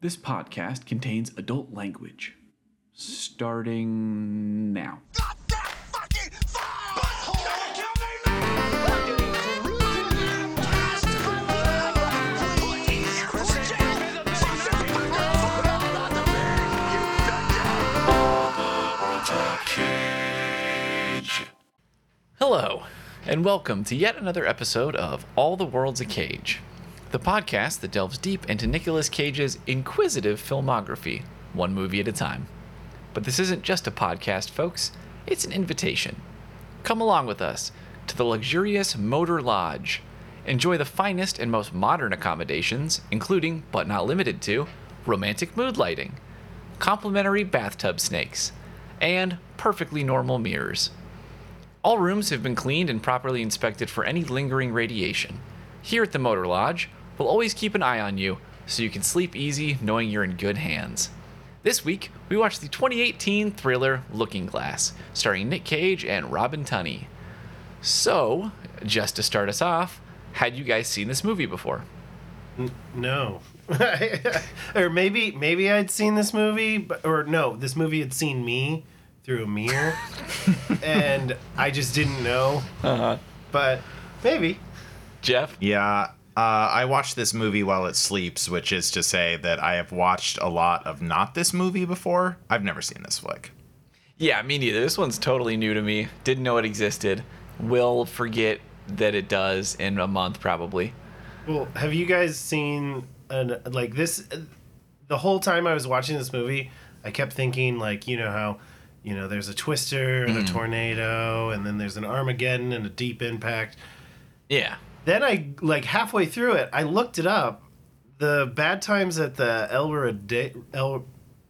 This podcast contains adult language. Starting now. Hello, and welcome to yet another episode of All the World's a Cage, the podcast that delves deep into Nicolas Cage's inquisitive filmography, one movie at a time. But this isn't just a podcast, folks, it's an invitation. Come along with us to the luxurious Motor Lodge. Enjoy the finest and most modern accommodations, including, but not limited to, romantic mood lighting, complimentary bathtub snakes, and perfectly normal mirrors. All rooms have been cleaned and properly inspected for any lingering radiation. Here at the Motor Lodge, we'll always keep an eye on you so you can sleep easy knowing you're in good hands. This week, we watched the 2018 thriller Looking Glass, starring Nick Cage and Robin Tunney. So, just to start us off, had you guys seen this movie before? No. or maybe maybe I'd seen this movie, but or no, this movie had seen me through a mirror, and I just didn't know. Uh-huh. But maybe. Jeff? Yeah, uh, I watched this movie while it sleeps, which is to say that I have watched a lot of not this movie before. I've never seen this flick. Yeah, me neither. This one's totally new to me. Didn't know it existed. Will forget that it does in a month, probably. Well, have you guys seen an like this? The whole time I was watching this movie, I kept thinking like you know how. You know, there's a twister and a tornado, and then there's an Armageddon and a deep impact. Yeah. Then I like halfway through it, I looked it up. The bad times at the El Rode- El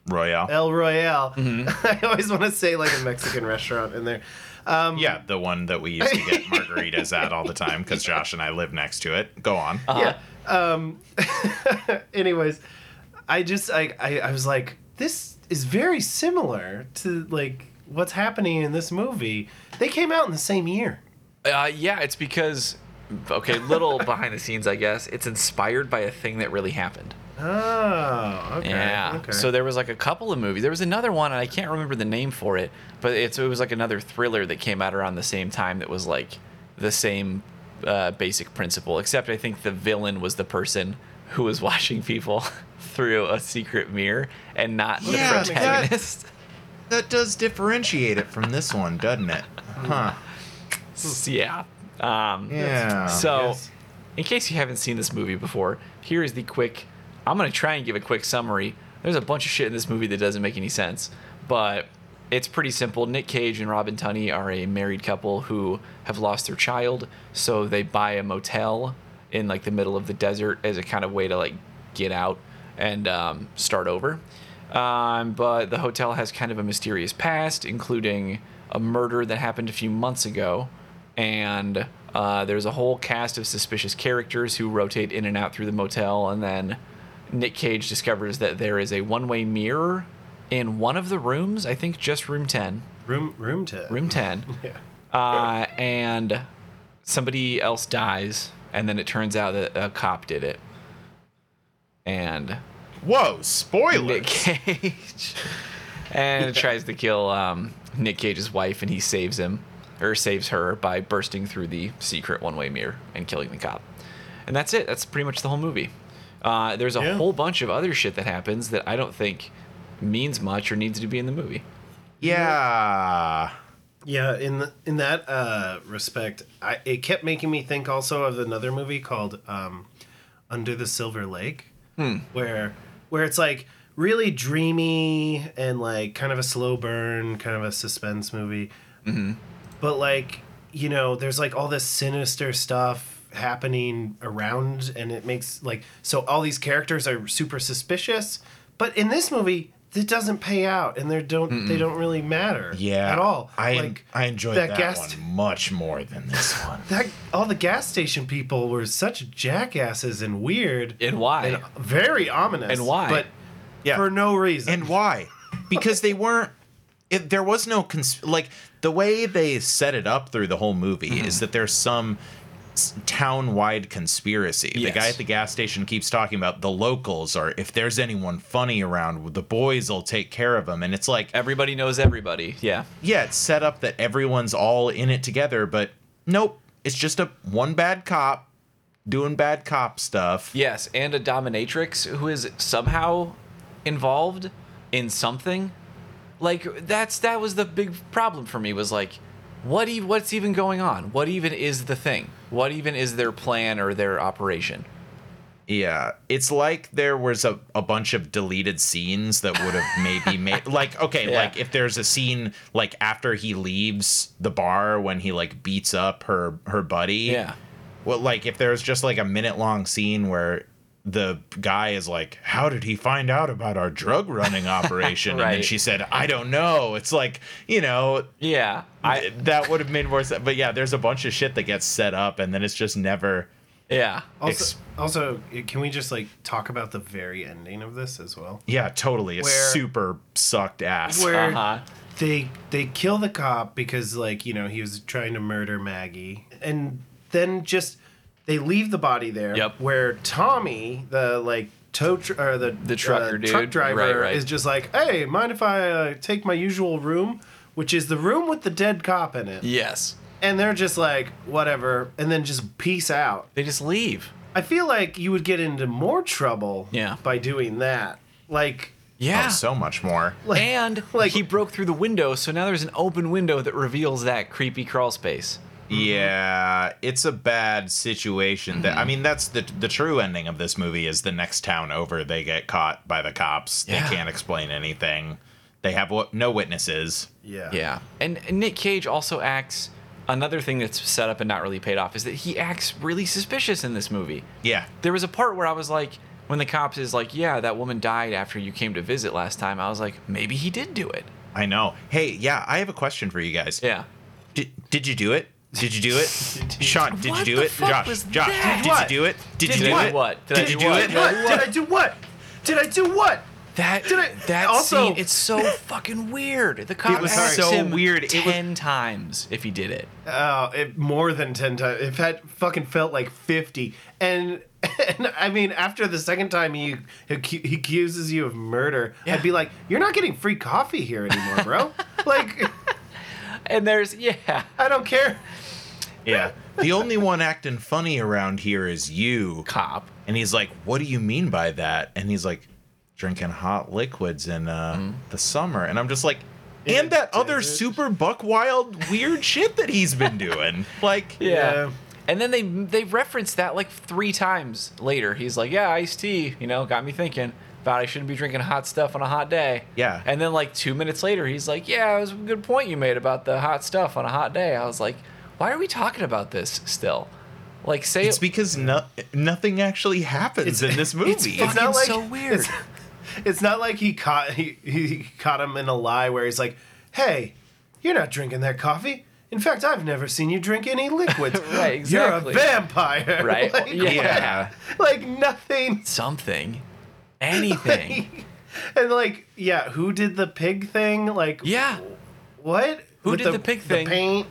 Royale. El Royale. I always want to say like a Mexican restaurant in there. yeah, the one that we used to get margaritas at all the time because Josh and I live next to it. Go on. Uh-huh. Yeah. Um. anyways, I just I, I I was like, this is very similar to like what's happening in this movie. They came out in the same year. Uh, yeah, it's because, okay, little behind the scenes, I guess. It's inspired by a thing that really happened. Oh, okay. Yeah. Okay. So there was like a couple of movies. There was another one, and I can't remember the name for it, but it's it was like another thriller that came out around the same time that was like the same uh, basic principle, except I think the villain was the person who was watching people through a secret mirror and not the Yeah, that- protagonist. That does differentiate it from this one, doesn't it? Huh. Yeah. Um, Yeah. So, Yes. in case you haven't seen this movie before, here is the quick. I'm gonna try and give a quick summary. There's a bunch of shit in this movie that doesn't make any sense, but it's pretty simple. Nick Cage and Robin Tunney are a married couple who have lost their child, so they buy a motel in like the middle of the desert as a kind of way to like get out and um, start over. Um, but the hotel has kind of a mysterious past, including a murder that happened a few months ago and uh, there's a whole cast of suspicious characters who rotate in and out through the motel and then nick cage discovers that there is a one-way mirror in one of the rooms i think just room 10 room room to room 10 Yeah. uh, and somebody else dies and then it turns out that a cop did it. And Whoa, spoilers. Nick Cage, and tries to kill um, Nick Cage's wife, and he saves him or saves her by bursting through the secret one-way mirror and killing the cop. And that's it. That's pretty much the whole movie. Uh, there's a Yeah. whole bunch of other shit that happens that I don't think means much or needs to be in the movie. Yeah. Yeah, in the, in that uh, respect, I, it kept making me think also of another movie called um, Under the Silver Lake, where where it's like really dreamy and like kind of a slow burn, kind of a suspense movie. But like you know, there's like all this sinister stuff happening around, and it makes like so all these characters are super suspicious. But in this movie, it doesn't pay out, and they don't they don't really matter Yeah. at all. I like I enjoyed that that, gas- one much more than this one. that all the gas station people were such jackasses and weird And why? and very ominous And why? but Yeah. for no reason And why? Because they weren't. It, there was no cons- like the way they set it up through the whole movie is mm-hmm. that there's some town-wide conspiracy. The guy at the gas station keeps talking about the locals or if there's anyone funny around, the boys will take care of them. And it's like, Everybody knows everybody. Yeah. yeah, it's set up that everyone's all in it together, but nope, it's just a one bad cop doing bad cop stuff. Yes, and a dominatrix who is somehow involved in something. Like that's that was the big problem for me was like what e- what's even going on? What even is the thing? What even is their plan or their operation? Yeah, it's like there was a, a bunch of deleted scenes that would have maybe made like okay, Yeah. like if there's a scene like after he leaves the bar when he like beats up her her buddy. Yeah. Well, like if there's just like a minute long scene where the guy is like, "How did he find out about our drug running operation?" right. And then she said, "I don't know." It's like you know, Yeah. I that would have made more sense. But yeah, there's a bunch of shit that gets set up and then it's just never. yeah. Also, Ex- also, can we just like talk about the very ending of this as well? Yeah, totally. It's Where- super sucked ass. Where Uh-huh. they they kill the cop because like you know he was trying to murder Maggie, and then just they leave the body there. Yep. Where Tommy, the like tow tr- or the The trucker uh, dude. truck driver, Right, right. is just like, hey, mind if I uh, take my usual room, which is the room with the dead cop in it, Yes. and they're just like, whatever, and then just peace out. They just leave. I feel like you would get into more trouble Yeah. by doing that. Like, Yeah. Oh, so much more. like and like- he broke through the window, so now there's an open window that reveals that creepy crawl space. Mm-hmm. Yeah, it's a bad situation. That I mm-hmm. mean, that's the the true ending of this movie is the next town over they get caught by the cops. Yeah. They can't explain anything. They have what no witnesses. yeah, Yeah. And, and Nick Cage also acts. Another thing that's set up and not really paid off is that he acts really suspicious in this movie. Yeah. There was a part where I was like, when the cops is like, yeah, that woman died after you came to visit last time. I was like, maybe he did do it. I know. Hey, yeah, I have a question for you guys. Yeah. Did, did you do it? Did you do it? Sean, did you do it? Josh, Josh, did you do it? Did, Did you do it? what? Did, Did I you do do what? it? Did I do what? Did I do what? That Did I- that also- scene, it's so fucking weird. The cop was asked so him weird. It was- ten times if he did it. Oh, it more than ten times. It had fucking felt like fifty. And and I mean, after the second time he he he accuses you of murder, Yeah. I'd be like, "You're not getting free coffee here anymore, bro. like, And there's yeah. I don't care." Yeah. The only one acting funny around here is you. Cop. And he's like, "What do you mean by that?" And he's like, "Drinking hot liquids in uh, Mm-hmm. the summer." And I'm just like, In "And a that other desert." super buck wild weird shit that he's been doing." Like, Yeah. Yeah. And then they they referenced that like three times later. He's like, "Yeah, iced tea," you know, got me thinking about I shouldn't be drinking hot stuff on a hot day. Yeah. And then like two minutes later, he's like, "Yeah, it was a good point you made about the hot stuff on a hot day." I was like, "Why are we talking about this still?" Like, say it's because no, nothing actually happens in this movie. it's It's not like so weird. It's, it's not like he caught he, he caught him in a lie where he's like, "Hey, you're not drinking that coffee." In fact, I've never seen you drink any liquids. Right, exactly. You're a vampire. Right, like, yeah. yeah. like nothing. something, anything. and like, yeah, who did the pig thing? Like, yeah. what? Who did the pig thing? The paint.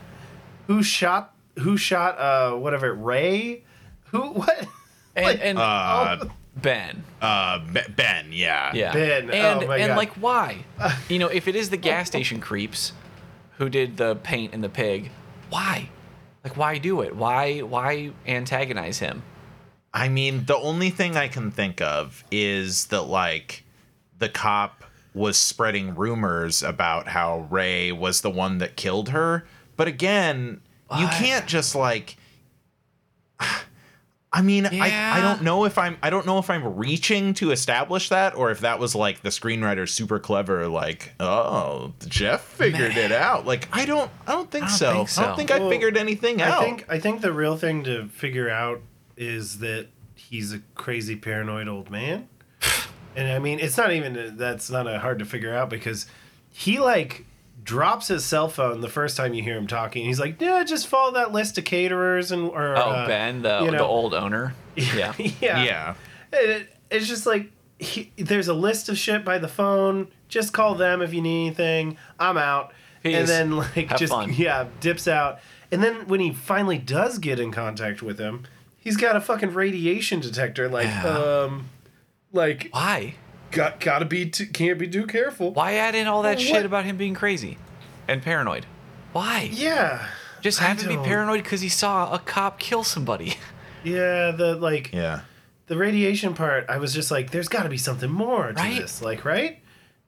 Who shot? Who shot? Uh, whatever. Ray. Who? What? And, Like, and Uh, Ben. uh, Be- Ben, yeah. Yeah. Ben, And oh my and God. like why? you know, if it is the gas station creeps who did the paint and the pig, why? Like why do it? Why why antagonize him? I mean, the only thing I can think of is that like the cop was spreading rumors about how Ray was the one that killed her. But again, you can't just like I mean, I, I don't know if I'm I don't know if I'm reaching to establish that or if that was like the screenwriter super clever like, oh, Jeff figured it out. Like I don't I don't think, I don't so. think so. I don't think I figured anything out. I think I think the real thing to figure out is that he's a crazy paranoid old man. and I mean, it's not even that's not a hard to figure out because he like drops his cell phone the first time you hear him talking. He's like, "Yeah, just follow that list of caterers and or Oh, uh, Ben, the you know. the old owner. Yeah. yeah. yeah. It, it's just like he, there's a list of shit by the phone. Just call them if you need anything. I'm out. Peace. And then like Have just fun. yeah, dips out. And then when he finally does get in contact with him, he's got a fucking radiation detector. Like, Yeah. um, like Why? Got gotta be too, can't be too careful. Why add in all that Well, shit about him being crazy and paranoid? Why? Yeah, Just I have him be don't- paranoid because he saw a cop kill somebody. Yeah, the like Yeah. the radiation part. I was just like, there's got to be something more to Right? this. Like, right?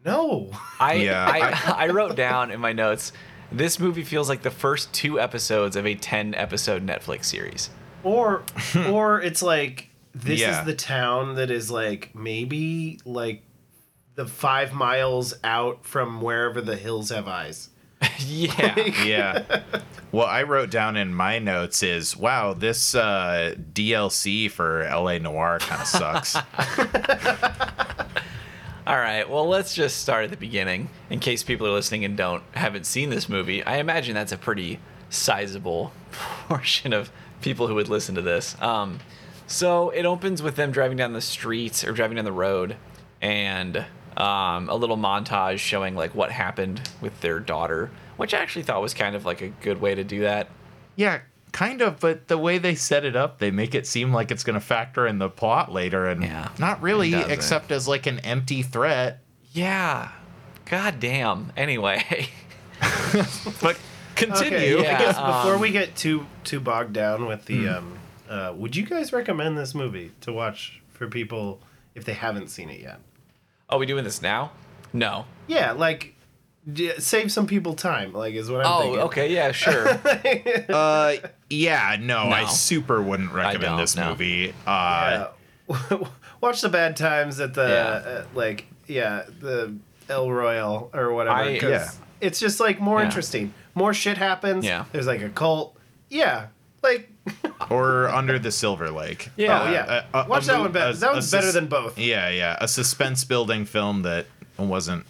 No. I, Yeah, I, I wrote down in my notes. This movie feels like the first two episodes of a ten episode Netflix series. or or it's like this Yeah. is the town that is like maybe like the five miles out from wherever the hills have eyes. yeah. Yeah. what I wrote down in my notes is, wow, this uh, DLC for LA Noire kind of sucks. All right. Well, let's just start at the beginning in case people are listening and don't haven't seen this movie. I imagine that's a pretty sizable portion of people who would listen to this. Um, so it opens with them driving down the streets or driving down the road, and um, a little montage showing like what happened with their daughter, which I actually thought was kind of like a good way to do that. yeah, kind of, but the way they set it up, they make it seem like it's going to factor in the plot later, and Yeah, not really, except as like an empty threat. Yeah. God damn. Anyway. But continue. Okay, Yeah, I guess before um, we get too too bogged down with the Hmm. um, uh, would you guys recommend this movie to watch for people if they haven't seen it yet? Are we doing this now? No. Yeah, like d- save some people time. Like is what I'm thinking. Oh, thinking. okay. Yeah, sure. Uh, yeah, no, I super wouldn't recommend don't, this no. movie. Uh, Yeah. Watch the bad times at the Yeah. uh, like yeah the El Royale or whatever. I- 'cause Yeah. it's just like more Yeah. interesting. More shit happens. Yeah. there's like a cult. Yeah, like or Under the Silver Lake. Yeah. oh uh, yeah. a- a- Watch a that mo- one better. That a one's better than both. Yeah, yeah, a suspense building film that wasn't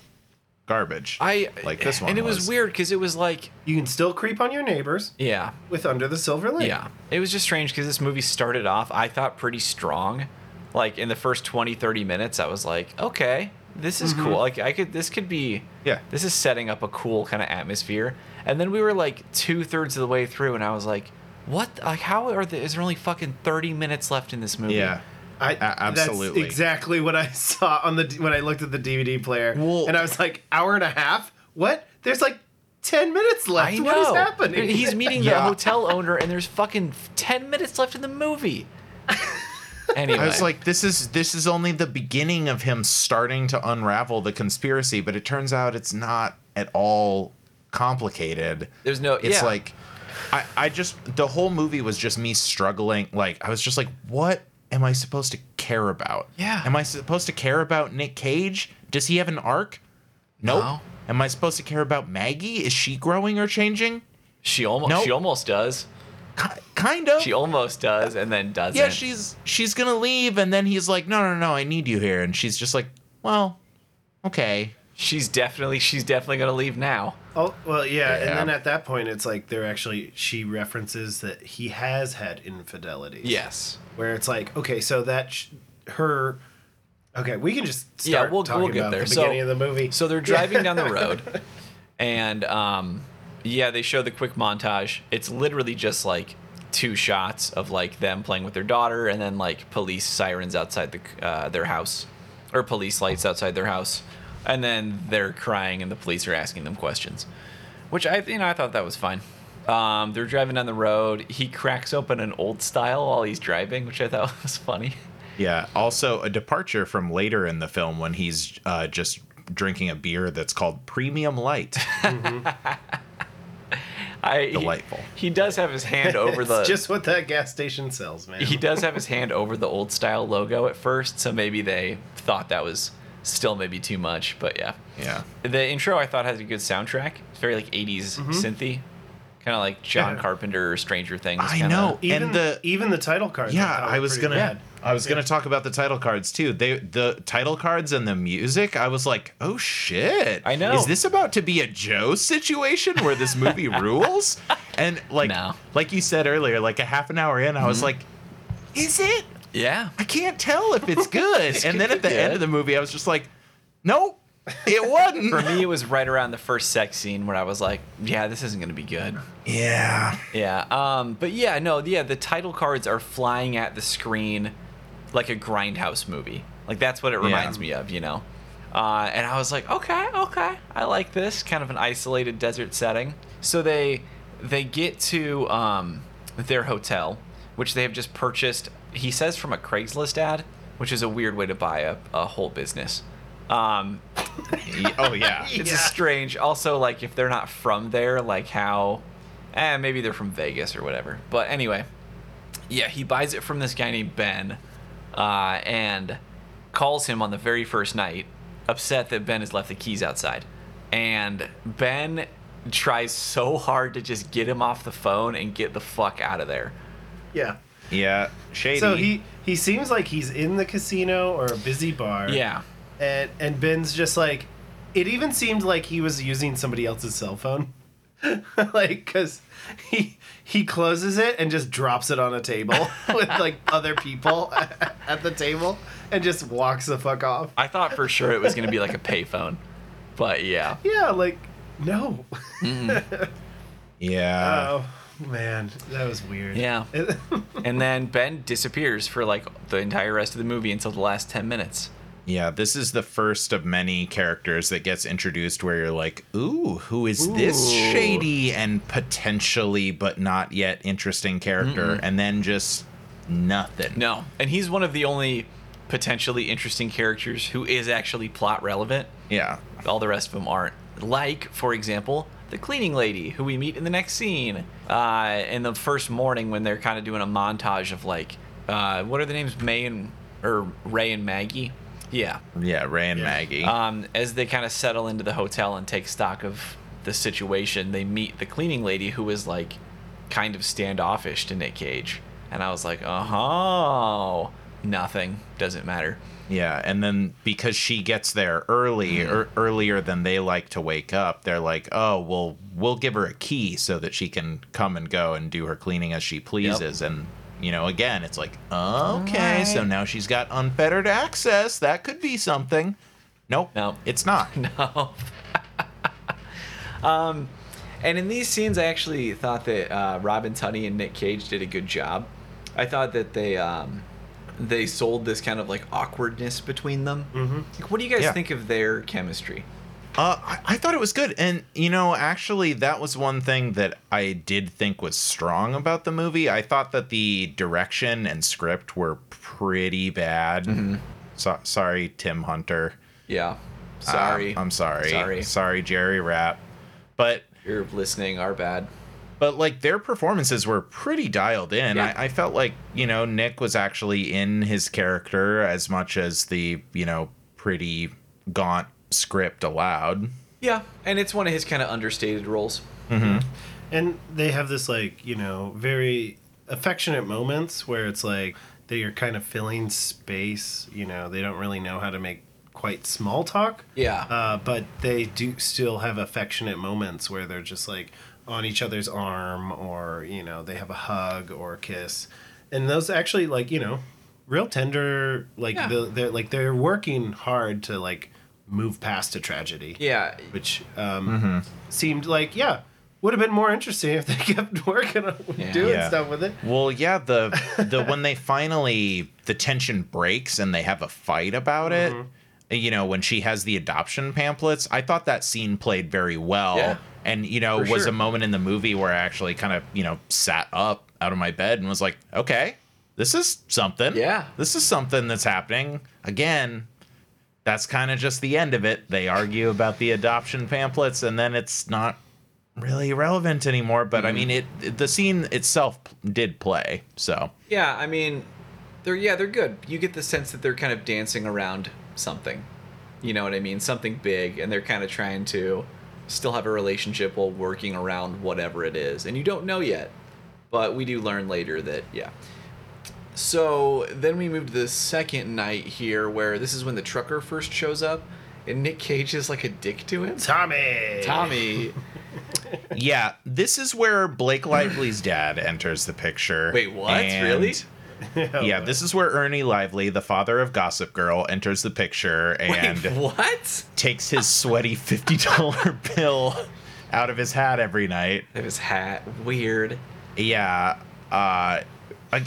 garbage. I like this one and it was, was. weird because it was like, You can still creep on your neighbors yeah, with Under the Silver Lake. yeah. It was just strange because this movie started off, I thought, pretty strong. Like in the first 20, 30 minutes, I was like, okay, this is mm-hmm. cool. Like I could, this could be, Yeah. this is setting up a cool kind of atmosphere. And then we were like two thirds of the way through, and I was like, what? Like, how are there? Is there only fucking 30 minutes left in this movie? Yeah. I, absolutely. That's exactly what I saw on the when I looked at the DVD player, Well- and I was like, hour and a half. What? There's like ten minutes left. I know. What is happening? He's meeting the Yeah. hotel owner, and there's fucking ten minutes left in the movie. Anyway, I was like, this is this is only the beginning of him starting to unravel the conspiracy, but it turns out it's not at all complicated. There's no- It's yeah. like, I I just the whole movie was just me struggling. Like I was just like, what am I supposed to care about? Yeah. Am I supposed to care about Nick Cage? Does he have an arc? Nope. No. Am I supposed to care about Maggie? Is she growing or changing? she almost Nope. she almost does. Ki- kind of. She almost does, and then doesn't. yeah, she's she's gonna leave, and then he's like, no, no, no, I need you here, and she's just like, well, okay. She's definitely she's definitely gonna leave now. Oh well, yeah, Yeah. and then at that point, it's like they're actually she references that he has had infidelity. Yes. where it's like, okay, so that sh- her. Okay, we can just Yeah, we'll- talking we'll get about there. the So- beginning of the movie. So they're driving down the road, and um, yeah, they show the quick montage. It's literally just like two shots of like them playing with their daughter, and then like police sirens outside the uh, their house, or police lights outside their house, and then they're crying, and the police are asking them questions, which I you know I thought that was fine. Um, they're driving down the road. He cracks open an old style while he's driving, which I thought was funny. Yeah. Also, a departure from later in the film when he's uh, just drinking a beer that's called Premium Light. I, he- Delightful. He, does have his hand over it's the just what that gas station sells, man. he does have his hand over the old style logo at first, so maybe they thought that was still maybe too much. But yeah, yeah. the intro I thought has a good soundtrack. It's very like '80s mm-hmm. synthy, kind of like John Yeah. Carpenter, or Stranger Things. I kinda- know. even and the even the title card. yeah, I was gonna Bad. I was gonna talk about the title cards too. They the title cards and the music. I was like, oh shit! I know. Is this about to be a Joe situation where this movie rules? And like No. like you said earlier, like a half an hour in, I was mm-hmm. like, is it? Yeah, I can't tell if it's good. And then at the end of the movie, I was just like, nope, it wasn't. For me, it was right around the first sex scene where I was like, yeah, this isn't going to be good. Yeah. Yeah. Um, but yeah, no, yeah, the title cards are flying at the screen like a grindhouse movie. Like that's what it reminds Yeah. me of, you know. Uh, and I was like, okay, okay, I like this kind of an isolated desert setting. So they they get to um, their hotel, which they have just purchased. He says from a Craigslist ad, which is a weird way to buy a, a whole business. Um, Oh yeah. it's Yeah. strange. Also, like if they're not from there, like how, eh, maybe they're from Vegas or whatever. But anyway, yeah, he buys it from this guy named Ben, uh, and calls him on the very first night, upset that Ben has left the keys outside, and Ben tries so hard to just get him off the phone and get the fuck out of there. Yeah. Yeah. Shady. So he he seems like he's in the casino or a busy bar. Yeah. And and Ben's just like, it even seemed like he was using somebody else's cell phone, like because he he closes it and just drops it on a table with like other people at the table and just walks the fuck off. I thought for sure it was gonna be like a payphone, but yeah. Yeah, like no. Mm-hmm. yeah. oh man, that was weird. Yeah. And then Ben disappears for like the entire rest of the movie until the last 10 minutes. Yeah, this is the first of many characters that gets introduced where you're like, ooh, who is this shady and potentially but not yet interesting character? And then just nothing. No. And he's one of the only potentially interesting characters who is actually plot relevant. Yeah. All the rest of them aren't. Like, for example, the cleaning lady who we meet in the next scene. Uh, in the first morning when they're kind of doing a montage of like, uh, what are the names? May and, or Ray and Maggie? Yeah. Yeah, Ray and Yeah. Maggie. um, as they kind of settle into the hotel and take stock of the situation, they meet the cleaning lady who is like kind of standoffish to Nick Cage. And I was like, uh huh, nothing, doesn't matter. Yeah, and then because she gets there early or earlier than they like to wake up, they're like, "Oh, well, we'll give her a key so that she can come and go and do her cleaning as she pleases." And you know, again, it's like, "Okay, so now she's got unfettered access. That could be something." Nope. No. It's not. No. um, and in these scenes, I actually thought that uh, Robin Tunney and Nick Cage did a good job. I thought that they um, they sold this kind of like awkwardness between them. Mm-hmm. Like, what do you guys Yeah. think of their chemistry? Uh, I, I thought it was good, and you know, actually, that was one thing that I did think was strong about the movie. I thought that the direction and script were pretty bad. So, sorry, Tim Hunter. Yeah. Sorry. Um, I'm sorry. Sorry. Sorry, Jerry Rapp. But You're listening. Our bad. But like their performances were pretty dialed in. Yeah. I, I felt like you know Nick was actually in his character as much as the you know pretty gaunt script allowed. Yeah, and it's one of his kind of understated roles. And they have this like, you know, very affectionate moments where it's like they are kind of filling space, you know, they don't really know how to make quite small talk. Yeah. Uh, but they do still have affectionate moments where they're just like on each other's arm or, you know, they have a hug or a kiss. And those actually like, you know, real tender like Yeah. the, they're like they're working hard to like move past a tragedy yeah. which um, seemed like yeah would have been more interesting if they kept working on Yeah. doing Yeah. stuff with it. Well, yeah, the the when they finally the tension breaks and they have a fight about it, you know, when she has the adoption pamphlets, I thought that scene played very well. Yeah. And you know, For was sure. a moment in the movie where I actually kind of, you know, sat up out of my bed and was like, "Okay, this is something. Yeah. This is something that's happening." Again, that's kind of just the end of it. They argue about the adoption pamphlets and then it's not really relevant anymore, but I mm-hmm. mean it, it the scene itself did play. So, Yeah, I mean, they're yeah, they're good. You get the sense that they're kind of dancing around something. You know what I mean? Something big, and they're kind of trying to still have a relationship while working around whatever it is. And you don't know yet, but we do learn later that yeah. So then we move to the second night here, where this is when the trucker first shows up, and Nick Cage is like a dick to him. Tommy. Tommy, yeah, this is where Blake Lively's dad enters the picture. Wait, what? And- Really? yeah, this is where Ernie Lively, the father of Gossip Girl, enters the picture and what? takes his sweaty fifty dollar bill out of his hat every night. Of His hat, weird. Yeah, uh,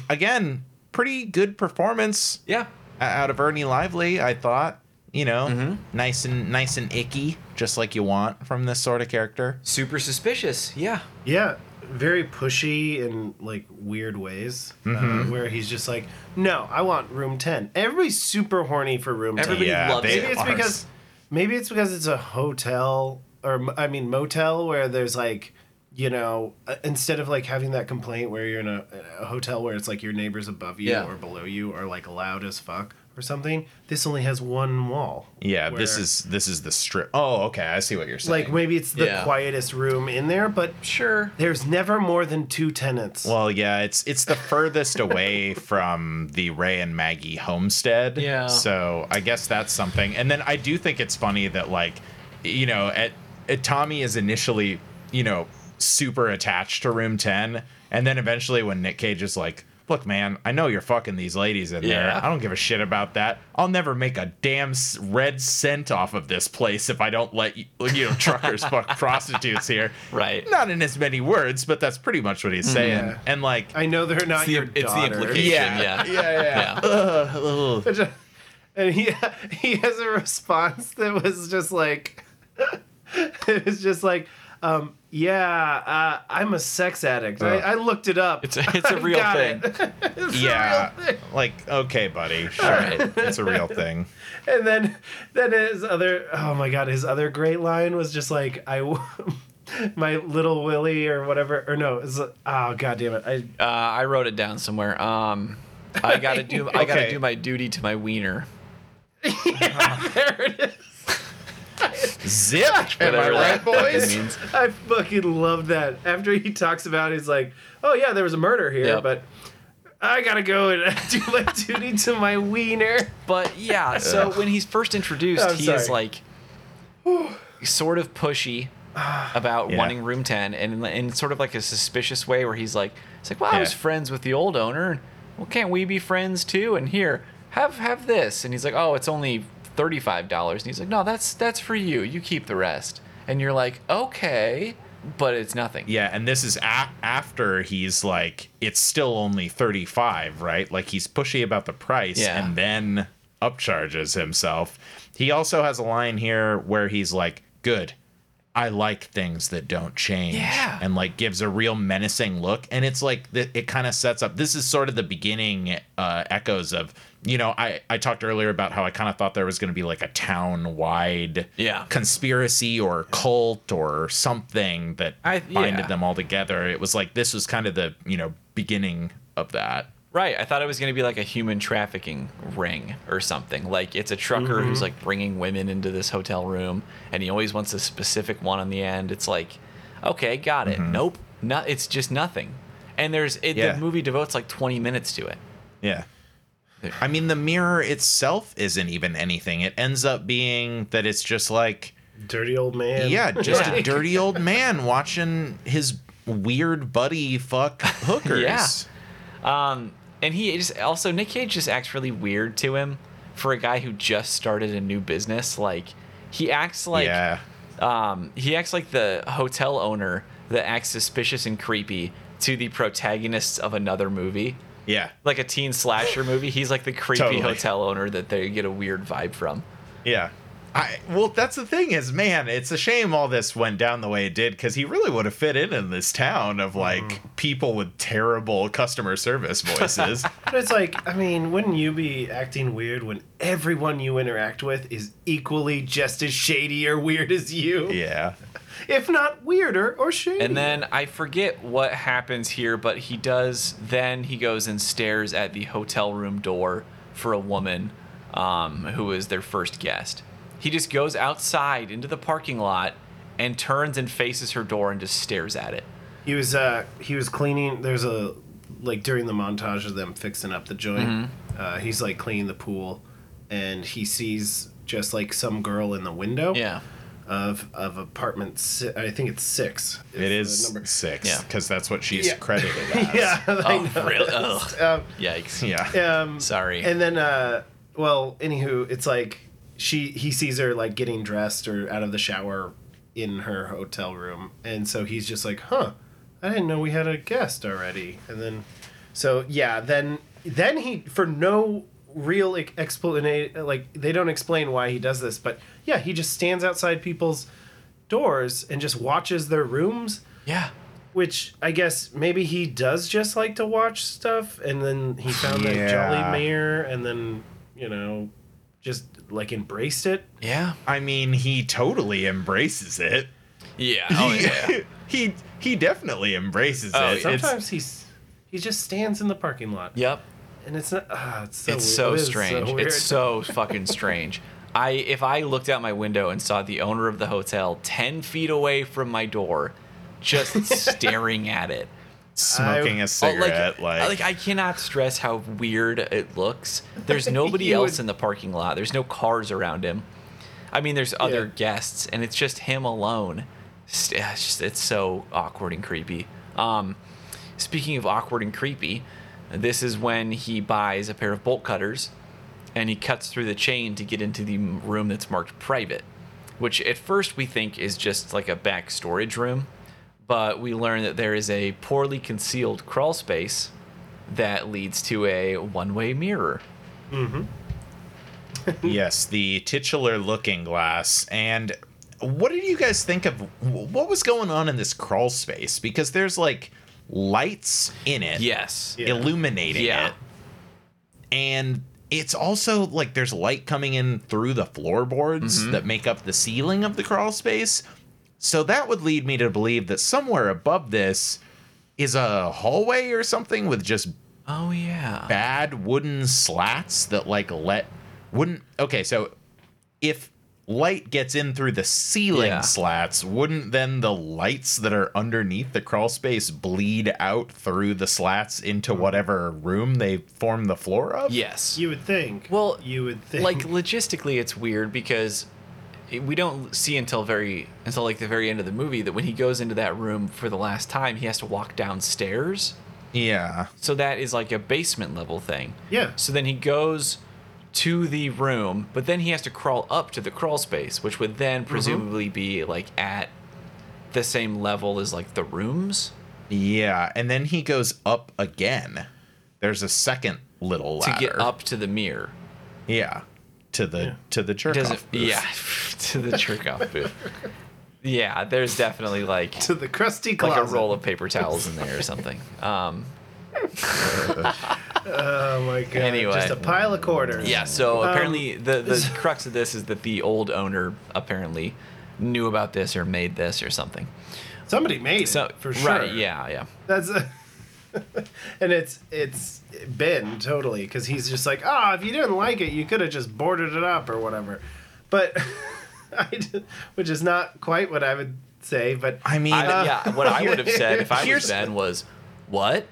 again, pretty good performance Yeah, out of Ernie Lively. I thought, you know, Mm-hmm. nice and nice and icky, just like you want from this sort of character. super suspicious. Yeah, Yeah, very pushy in like weird ways, Mm-hmm. uh, where he's just like, "No, I want room 10." Everybody's super horny for room 10. Yeah, loves they maybe it's are. because maybe it's because it's a hotel or I mean motel where there's like you know uh, instead of like having that complaint where you're in a, a hotel where it's like your neighbors above you Yeah. or below you are like loud as fuck or something this only has one wall Yeah, this is this is the strip. Oh, okay, I see what you're saying. like maybe it's the Yeah. quietest room in there but sure. there's never more than two tenants Well, yeah, it's it's the furthest away from the Ray and Maggie homestead. Yeah. So I guess that's something. And then I do think it's funny that like, you know, at, at Tommy is initially, you know, super attached to room 10 and then eventually when Nick Cage is like Look, man, I know you're fucking these ladies in there. Yeah. I don't give a shit about that. I'll never make a damn red cent off of this place if I don't let you, you know, truckers fuck prostitutes here. Right. Not in as many words, but that's pretty much what he's saying. Yeah. And like, I know they're not It's the, your it's the implication. Yeah. Yeah, yeah, yeah. Ugh. and he he has a response that was just like it was just like um yeah uh, i'm a sex addict I, I looked it up It's a, it's a I real thing. it. It's a yeah. real thing. Like, okay, buddy. Sure. right. It's a real thing. and then then his other oh my god his other great line was just like I, my little willie or whatever or no it's oh god damn it i Uh, I wrote it down somewhere. Um, I gotta do. I gotta Okay. do my duty to my wiener. yeah, there it is Zip. Am I right, fucking boys? means. I fucking love that. After he talks about, it, he's like, "Oh yeah, there was a murder here, Yep. but I gotta go and do my duty to my wiener." But yeah, so when he's first introduced, I'm he is sorry. like sort of pushy about Yeah. wanting room 10 and in, in sort of like a suspicious way where he's like it's like well I was friends with the old owner well can't we be friends too and here have have this and he's like oh it's only $35 and he's like no that's that's for you you keep the rest and you're like okay but it's nothing Yeah, and this is a- after he's like, it's still only 35, right? Like he's pushy about the price Yeah. and then upcharges himself. He also has a line here where he's like, good. I like things that don't change. Yeah. And like gives a real menacing look. And it's like, it kind of sets up, this is sort of the beginning uh, echoes of, you know, I, I talked earlier about how I kind of thought there was going to be like a town wide Yeah. conspiracy or cult or something that I- binded yeah. them all together. It was like this was kind of the you know beginning of that. Right. I thought it was going to be like a human trafficking ring or something. Like it's a trucker who's mm-hmm. like bringing women into this hotel room and he always wants a specific one on the end. It's like, okay, got it. Mm-hmm. Nope. Not it's just nothing. And there's it, Yeah. the movie devotes like 20 minutes to it. Yeah. I mean, the mirror itself isn't even anything. It ends up being that it's just like, Dirty old man. yeah, just Yeah. a dirty old man watching his weird buddy fuck hookers. Yeah. Um and he just also Nick Cage just acts really weird to him for a guy who just started a new business. Like he acts like yeah. um, he acts like the hotel owner that acts suspicious and creepy to the protagonists of another movie, Yeah. like a teen slasher movie. He's like the creepy Totally. hotel owner that they get a weird vibe from. Yeah. I well, that's the thing is, man, it's a shame all this went down the way it did because he really would have fit in in this town of like mm-hmm. people with terrible customer service voices. But it's like, I mean, wouldn't you be acting weird when everyone you interact with is equally just as shady or weird as you? yeah. If not weirder or shady. And then I forget what happens here, but he does. Then he goes and stares at the hotel room door for a woman um, who is their first guest. He just goes outside into the parking lot and turns and faces her door and just stares at it. He was uh he was cleaning. There's a like during the montage of them fixing up the joint. Mm-hmm. Uh, he's like cleaning the pool, and he sees just like some girl in the window. Yeah. Of of apartment. Si- I think it's six. It the number. six Yeah. because that's what she's Yeah. credited as. Yeah. I Oh, know. really? Ugh. Um, Yikes. Yeah. um, Sorry. And then, uh, well, anywho, it's like she he sees her like getting dressed or out of the shower in her hotel room, and so he's just like, "Huh, I didn't know we had a guest already." And then, so yeah, then then he for no real like, explanation, like they don't explain why he does this, but yeah, he just stands outside people's doors and just watches their rooms yeah. which I guess maybe he does just like to watch stuff, and then he found that Jolly Mayor, and then you know, just like embraced it. Yeah. I mean, he totally embraces it. Yeah. Oh, yeah. he he definitely embraces Oh, it. yeah. It's- Sometimes he's he just stands in the parking lot, yep. And it's not. Ah, it's so it's weird. so It is strange. weird. it's so fucking strange. I if I looked out my window and saw the owner of the hotel ten feet away from my door, just staring at it. smoking I- a Oh, cigarette, like, like I cannot stress how weird it looks. There's nobody else would- in the parking lot. There's no cars around him. I mean, there's other Yeah. guests, and it's just him alone. It's, it's, just, it's so awkward and creepy. Um, speaking of awkward and creepy, this is when he buys a pair of bolt cutters, and he cuts through the chain to get into the room that's marked private, which at first we think is just like a back storage room, but we learn that there is a poorly concealed crawl space that leads to a one-way mirror. Mm-hmm. yes, the titular looking glass. And what did you guys think of what was going on in this crawl space? Because there's like lights in it, Yes. Yeah. illuminating Yeah. it, and it's also like there's light coming in through the floorboards Mm-hmm. that make up the ceiling of the crawl space. So that would lead me to believe that somewhere above this is a hallway or something with just Oh yeah. bad wooden slats that like let wouldn't okay so if light gets in through the ceiling Yeah. slats wouldn't then the lights that are underneath the crawl space bleed out through the slats into hmm. whatever room they form the floor of Yes. You would think. Well, you would think. like logistically it's weird because we don't see until very until like the very end of the movie that when he goes into that room for the last time he has to walk downstairs yeah so that is like a basement level thing Yeah. so then he goes to the room but then he has to crawl up to the crawl space which would then presumably be like at the same level as like the rooms? Yeah and then he goes up again. There's a second little ladder to get up to the mirror. Yeah to the Yeah. to the jerk does off it yeah to the jerk off booth. Yeah there's definitely like to the crusty like a roll of paper towels in there or something. Um, Oh my god! Anyway. just a pile of quarters. yeah. So Um, apparently, the the crux of this is that the old owner apparently knew about this or made this or something. somebody made So it for sure. right, yeah, yeah. That's a, and it's it's Ben totally because he's just like, ah, if you didn't like it, you could have just boarded it up or whatever. But I d- which is not quite what I would say. But i mean I, yeah, what I would have said if I was Ben was, "What?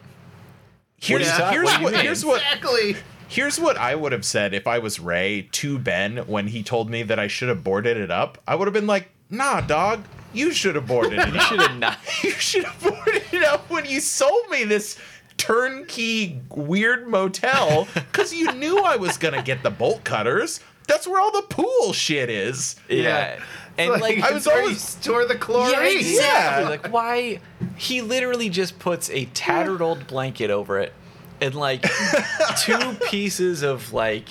Here's, What do here's what what here's what exactly. Here's what I would have said if I was Ray to Ben when he told me that I should have boarded it up. I would have been like, "Nah, dog, you should have boarded it You up. should have not." you should have boarded it up when you sold me this turnkey weird motel because you knew I was gonna get the bolt cutters. That's where all the pool shit is. Yeah, and It's like, I was it's where you always- store the chlorine. Yeah, exactly. Yeah. Like why he literally just puts a tattered old blanket over it and like two pieces of like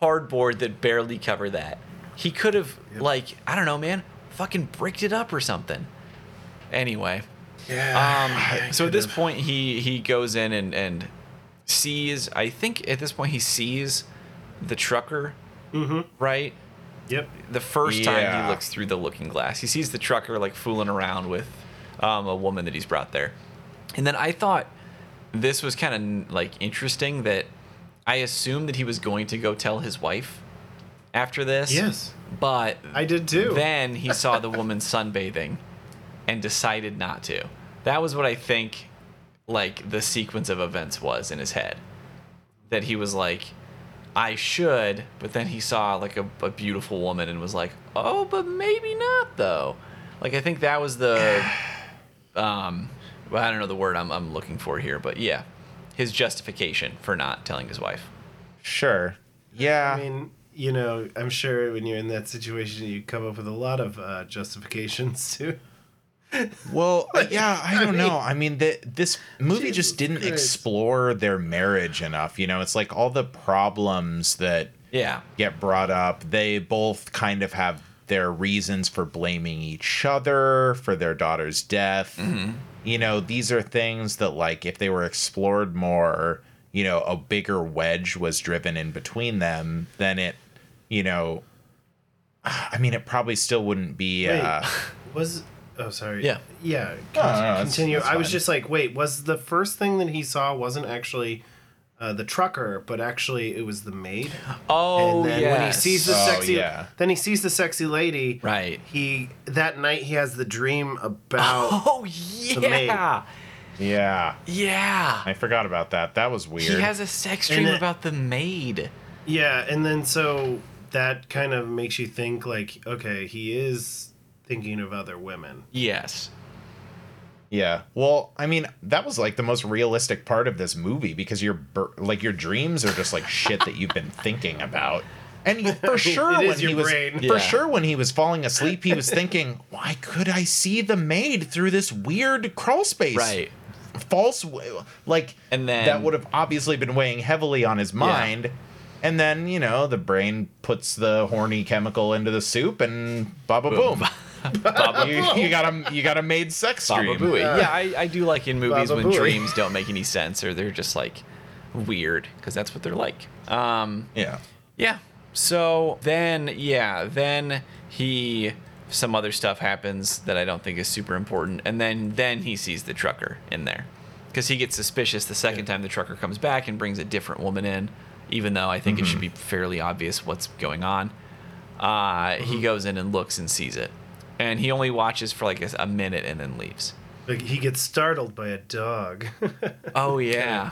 cardboard that barely cover that. He could have like, I don't know, man, fucking bricked it up or something. Anyway. Yeah. Um so at this point he he goes in and and sees I think at this point he sees the trucker, Mm-hmm. right? Yep. the first time Yeah. he looks through the looking glass, he sees the trucker like fooling around with um, a woman that he's brought there. And then I thought this was kind of like interesting that I assumed that he was going to go tell his wife after this. Yes. But I did too. then he saw the woman sunbathing and decided not to. That was what I think like the sequence of events was in his head. That he was like I should, but then he saw like a, a beautiful woman and was like, oh, but maybe not though. Like I think that was the, um, well, I don't know the word I'm I'm looking for here, but yeah, his justification for not telling his wife. Sure. Yeah. I mean, you know, I'm sure when you're in that situation, you come up with a lot of uh, justifications too. Well, uh, yeah, I don't mean- know. I mean, the, this movie Jesus just didn't Christ. explore their marriage enough. You know, it's like all the problems that Yeah, get brought up. They both kind of have their reasons for blaming each other for their daughter's death. Mm-hmm. You know, these are things that, like, if they were explored more, you know, a bigger wedge was driven in between them, then it, you know, I mean, it probably still wouldn't be. Wait, Uh, was oh sorry Yeah. yeah No, no, no, continue. that's I was fine. just like, wait, was the first thing that he saw wasn't actually uh, the trucker, but actually it was the maid. Oh, and then when he sees the Oh, sexy, yeah. then he sees the sexy lady. Right. He that night he has the dream about. Oh maid. yeah, yeah. yeah. I forgot about that. That was weird. He has a sex dream it- about the maid. Yeah, and then so that kind of makes you think like, okay, he is thinking of other women. Yes. Yeah. Well, I mean, that was like the most realistic part of this movie because your like your dreams are just like shit that you've been thinking about. And you- for sure, when he was brain. for Yeah. sure when he was falling asleep, he was thinking, "Why could I see the maid through this weird crawl space?" Right. False, like, And then- that would have obviously been weighing heavily on his mind. And then you know the brain puts the horny chemical into the soup, and baba boom. you, you got a you got a maid sex Baba dream. Booey. Yeah, I, I do like in movies Baba when Booey. dreams don't make any sense or they're just like weird because that's what they're like. Um, Yeah. yeah. So then, yeah, then he some other stuff happens that I don't think is super important, and then then he sees the trucker in there because he gets suspicious the second time the trucker comes back and brings a different woman in, even though I think it should be fairly obvious what's going on. Uh, He goes in and looks and sees it, and he only watches for like a, a minute and then leaves. Like he gets startled by a dog. Oh yeah,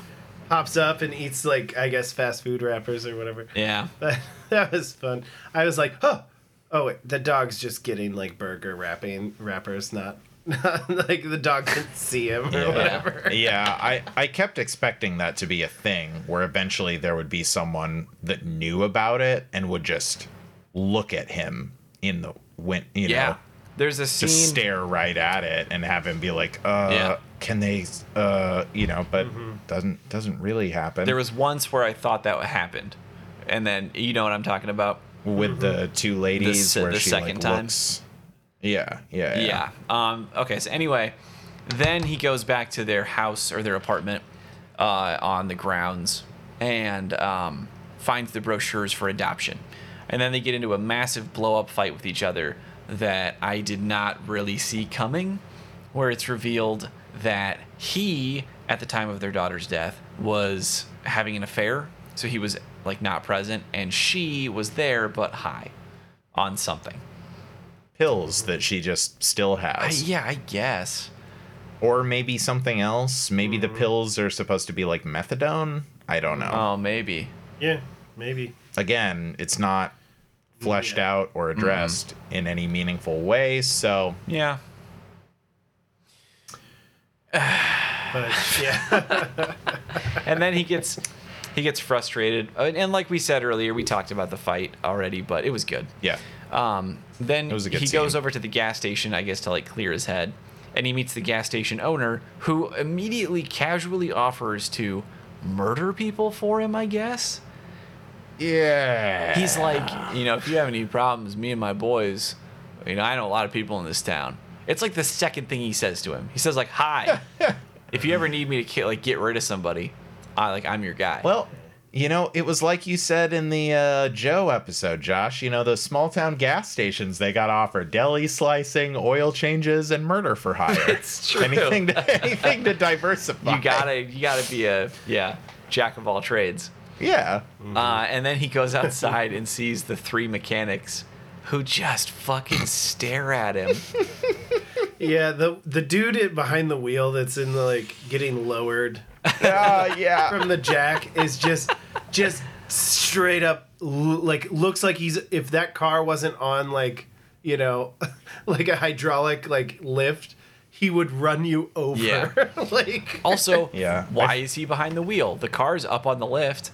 Pops up and eats like I guess fast food wrappers or whatever. yeah. That, that was fun. I was like, oh, oh wait, the dog's just getting like burger wrapping wrappers, not, not like the dog can see him or whatever. yeah, I, I kept expecting that to be a thing where eventually there would be someone that knew about it and would just look at him in the win you Yeah. know There's a scene. just stare right at it and have him be like uh Yeah. can they uh you know but doesn't doesn't really happen There was once where I thought that happened, and then you know what I'm talking about. with the two ladies se- where the she second like time? looks yeah yeah Yeah. Um, okay. So anyway, then he goes back to their house or their apartment uh, on the grounds and um, finds the brochures for adoption, and then they get into a massive blow up fight with each other that I did not really see coming, where it's revealed that he, at the time of their daughter's death, was having an affair, so he was like not present, and she was there but high on something. pills that she just still I, has yeah, I guess. or maybe something else maybe the mm-hmm. pills are supposed to be like methadone i don't know Oh, maybe. Yeah, maybe. again, it's not fleshed Yeah. out or addressed in any meaningful way. So Yeah. But yeah, And then he gets he gets frustrated, Uh, and like we said earlier, we talked about the fight already, but it was good. yeah, Um, then It was a good he goes over to the gas station, I guess, to like clear his head, and he meets the gas station owner, who immediately casually offers to murder people for him. I guess yeah. he's like, you know, if you have any problems, me and my boys, you know, I know a lot of people in this town. It's like the second thing he says to him. He says like, "Hi, if you ever need me to like get rid of somebody, I like I'm your guy." well. You know, it was like you said in the uh, Joe episode, Josh. You know, those small town gas stations they got offered deli slicing, oil changes, and murder for hire. It's true. Anything to anything to diversify. you gotta you gotta be a yeah jack of all trades. Yeah. Uh, and then he goes outside and sees the three mechanics who just fucking stare at him. yeah. The the dude behind the wheel that's in the like getting lowered Uh, yeah. from the jack is just just straight up l- like looks like he's if that car wasn't on like you know like a hydraulic like lift he would run you over Yeah. like Also, Yeah. why is he behind the wheel? The car's up on the lift.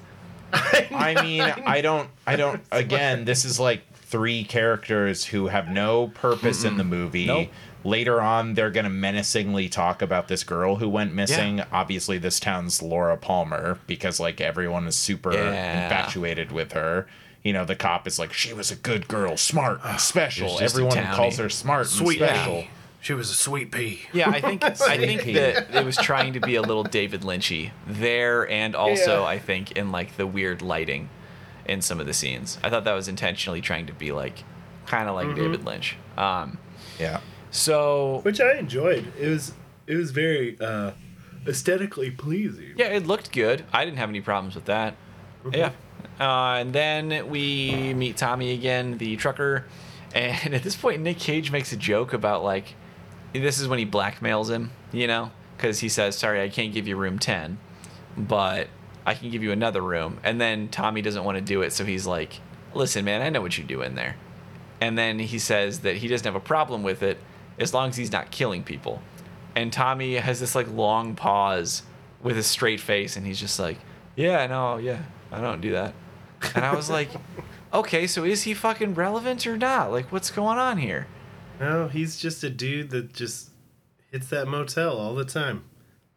I mean, I don't, I don't. Again, this is like three characters who have no purpose in the movie. Nope. Later on, they're gonna menacingly talk about this girl who went missing. Obviously, this town's Laura Palmer because like everyone is super Yeah. infatuated with her. You know, the cop is like, she was a good girl, smart and special. She's just a Everyone calls her smart Sweet and special. pea. She was a sweet pea Yeah, I think I think Sweet. that it was trying to be a little David Lynchy there, and also Yeah. I think in like the weird lighting in some of the scenes. I thought that was intentionally trying to be like kind of like Mm-hmm. David Lynch. Um, Yeah. so which i enjoyed it was it was very uh aesthetically pleasing yeah, it looked good. I didn't have any problems with that. Yeah. Uh, and then we meet Tommy again, the trucker. And at this point, Nick Cage makes a joke about like, this is when he blackmails him, you know, because he says, "Sorry, I can't give you room 10, but I can give you another room." And then Tommy doesn't want to do it, so he's like, "Listen, man, I know what you do in there." And then he says that he doesn't have a problem with it as long as he's not killing people. And Tommy has this like long pause with a straight face, and he's just like, "Yeah, no, yeah, I don't do that." And I was like, "Okay, so is he fucking relevant or not? Like, what's going on here?" No he's just a dude that just hits that motel all the time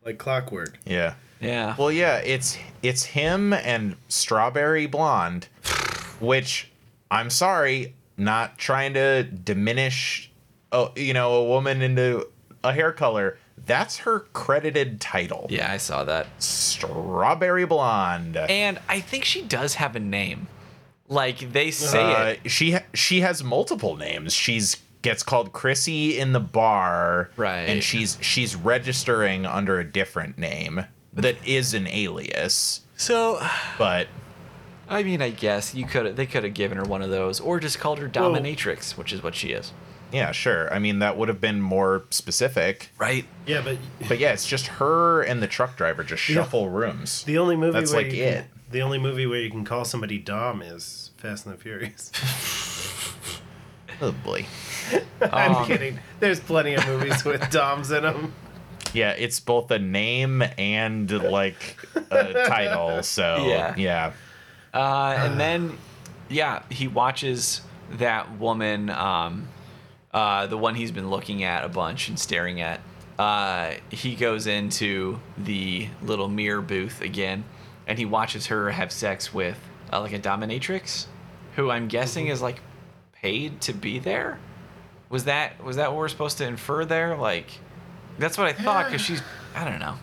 like clockwork Yeah. Yeah. Well, yeah, it's it's him and Strawberry Blonde, which I'm sorry, not trying to diminish, oh, you know, a woman into a hair color. That's her credited title. yeah, I saw that. Strawberry Blonde. And I think she does have a name. Like they say Uh, it. she ha- she has multiple names. She's gets called Chrissy in the bar, Right. And she's she's registering under a different name that is an alias, So, but I mean, I guess you could they could have given her one of those, or just called her dominatrix, which is what she is. Yeah, sure. I mean, that would have been more specific. Right. yeah but But yeah, it's just her and the truck driver just Yeah. shuffle rooms. The only movie That's like it. Can, the only movie where you can call somebody Dom is Fast and the Furious. Oh boy. I'm Um, kidding. There's plenty of movies with Doms in them. Yeah, it's both a name and like a title. So Yeah. yeah. Uh, and then, yeah, he watches that woman, um, uh, the one he's been looking at a bunch and staring at. Uh, he goes into the little mirror booth again, and he watches her have sex with uh, like a dominatrix, who I'm guessing is like paid to be there. Was that was that what we're supposed to infer there? Like, that's what I thought because she's I don't know.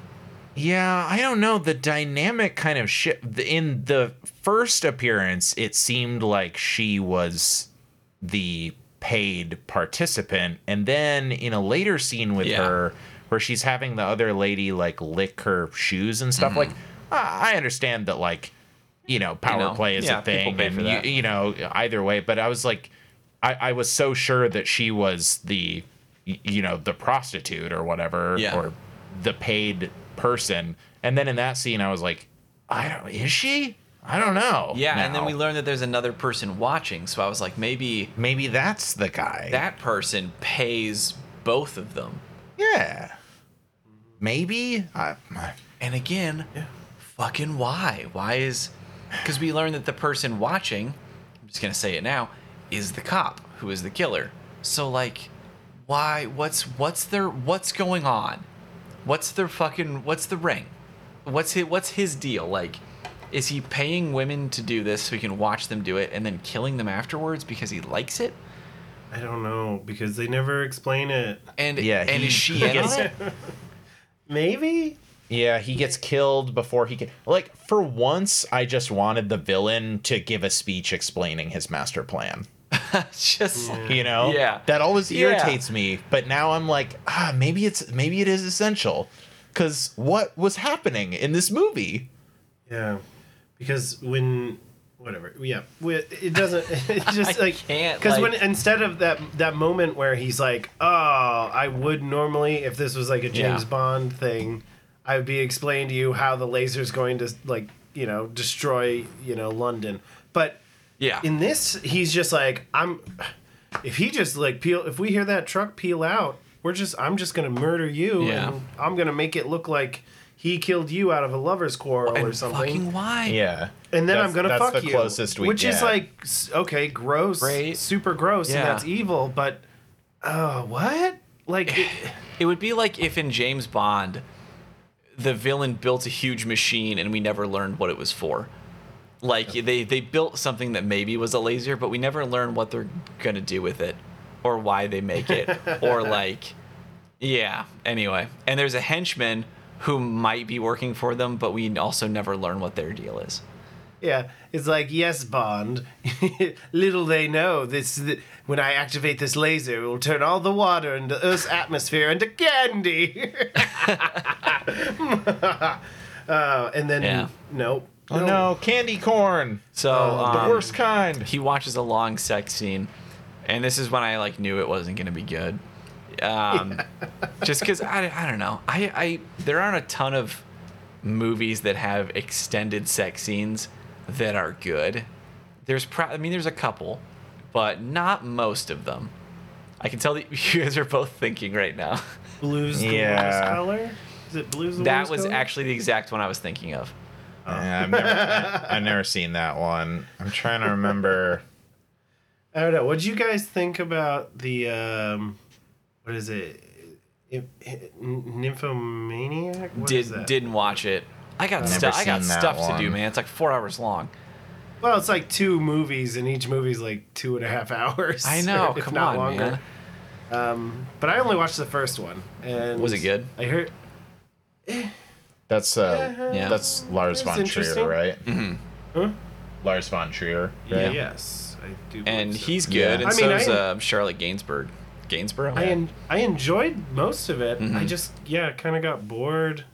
Yeah, I don't know. The dynamic kind of shit. In the first appearance, it seemed like she was the paid participant. And then in a later scene with Yeah. her, where she's having the other lady like lick her shoes and stuff, like, mm-hmm. I I understand that, like, you know, power know, play is yeah, a thing. And, you, you know, either way. But I was like, I, I was so sure that she was the, you know, the prostitute or whatever, Yeah. or the paid person. And then in that scene, I was like, I don't. Is she? I don't know. Yeah, and then we learned that there's another person watching, so I was like, maybe maybe that's the guy. that person pays both of them. yeah. Maybe. I, And again, fucking why? Why is because we learned that the person watching, I'm just gonna say it now, is the cop who is the killer. So like, why? What's what's their what's going on? What's their fucking what's the ring? What's his what's his deal? Like, is he paying women to do this so he can watch them do it and then killing them afterwards because he likes it? I don't know because they never explain it. And Yeah, and he- is she in gets- on it? Maybe. yeah, he gets killed before he can. Like for once, I just wanted the villain to give a speech explaining his master plan. just You know. Yeah. That always Yeah. irritates me. But now I'm like, ah, maybe it's maybe it is essential. Because what was happening in this movie? Yeah, because when whatever, yeah, it doesn't. It just like can't, because when instead of that that moment where he's like, oh, I would normally if this was like a James Yeah. Bond thing, I would be explaining to you how the laser's going to like you know destroy you know London. But Yeah. in this, he's just like I'm. If he just like peel, if we hear that truck peel out, we're just I'm just gonna murder you, Yeah. and I'm gonna make it look like he killed you out of a lovers quarrel or and something. fucking why? Yeah. and then That's- I'm gonna that's fuck the you, closest we which is get. like s- okay, gross, Great. super gross, Yeah. and that's evil. But, uh, what? Like, it, It would be like if in James Bond, the villain built a huge machine and we never learned what it was for. Like they they built something that maybe was a laser, but we never learn what they're gonna do with it, or why they make it, or like, yeah. Anyway, and there's a henchman who might be working for them, but we also never learn what their deal is. yeah, it's like yes, Bond. Little they know this. th- When I activate this laser, it will turn all the water into Earth's atmosphere into candy. uh, and then Yeah. nope. Oh no, candy corn. So the um, worst kind. he watches a long sex scene and this is when i like knew it wasn't going to be good um, just because I, I don't know I, I there aren't a ton of movies that have extended sex scenes that are good there's pro- i mean there's a couple but not most of them i can tell that you guys are both thinking right now Blues the Yeah. worst color. Is it blues? The that worst was color? actually the exact one i was thinking of Yeah, I've never, I've never seen that one. I'm trying to remember. I don't know. What did you guys think about the um, what is it? I- I- Nymphomaniac? What is Did that? didn't watch it i got stuff i got seen that stuff to do man it's like four hours long Well, it's like two movies, and each movie's like two and a half hours. I know. if Come not on, longer. man. Um, but I only watched the first one, and Was it good? I heard. That's uh, Yeah. that's Lars That's von. Trier, right? Mm-hmm. Huh? Lars von Trier. Right? Yes, I do. and so. he's good, Yeah. and I so mean, is I- uh, Charlotte Gainsbourg. Gainsborough. I en- I enjoyed most of it. Mm-hmm. I just yeah, kind of got bored.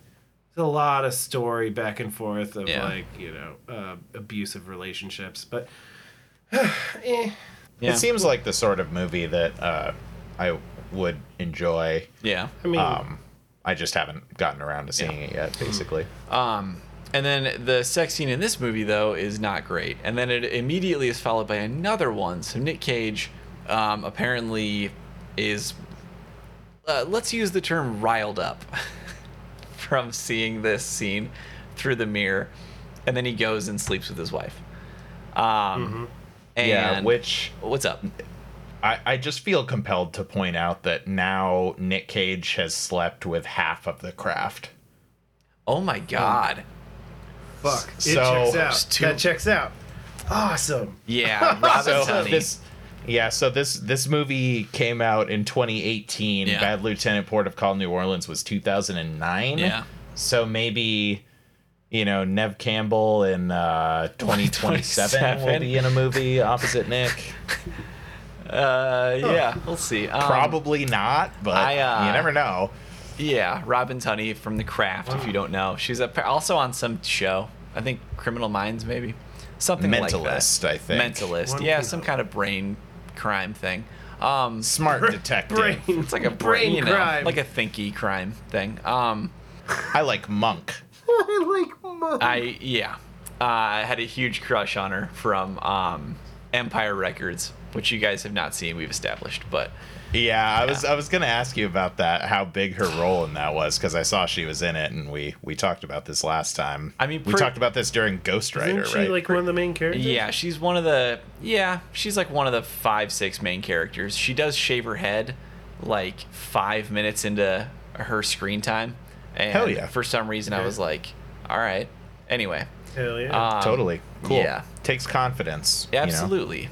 There's a lot of story back and forth of Yeah. like you know uh, abusive relationships, but eh. yeah. It seems like the sort of movie that uh, I would enjoy. yeah. I mean, Um, I just haven't gotten around to seeing it yet. Basically, Um, and then the sex scene in this movie though is not great, and then it immediately is followed by another one. So Nick Cage um, apparently is, uh, let's use the term riled up from seeing this scene through the mirror, and then he goes and sleeps with his wife. Um, and yeah. Which what's up? I, I just feel compelled to point out that now Nick Cage has slept with half of the craft. Oh my god. fuck, it so- checks out. two- That checks out. Awesome. Yeah, Robin so Tunney. this yeah so this this movie came out in 2018 Yeah. bad lieutenant port of call new orleans was 2009 Yeah. so maybe you know nev campbell in uh 2027 will 27. be in a movie opposite nick Uh, yeah, we'll see. Um, probably not but I, uh, you never know Yeah, Robin Tunney from The Craft. If you don't know, she's a, also on some show. I think Criminal Minds, maybe something like Mentalist, like I that. think. Mentalist. One Yeah, some kind of brain crime thing. Um, smart detective Brain. it's like a brain, Brain you know, crime. like a thinky crime thing. Um, i like monk I like, Monk. I yeah, uh, I had a huge crush on her from um, Empire Records, which you guys have not seen. We've established, but yeah i was i was gonna ask you about that how big her role in that was because i saw she was in it and we we talked about this last time I mean, we pre- talked about this during ghost rider Isn't she right like one of the main characters? Yeah, she's one of the yeah, she's like one of the five six main characters. She does shave her head like five minutes into her screen time, and Hell yeah. for some reason I was like, all right. Anyway, Hell yeah. um, totally cool Yeah, takes confidence you know?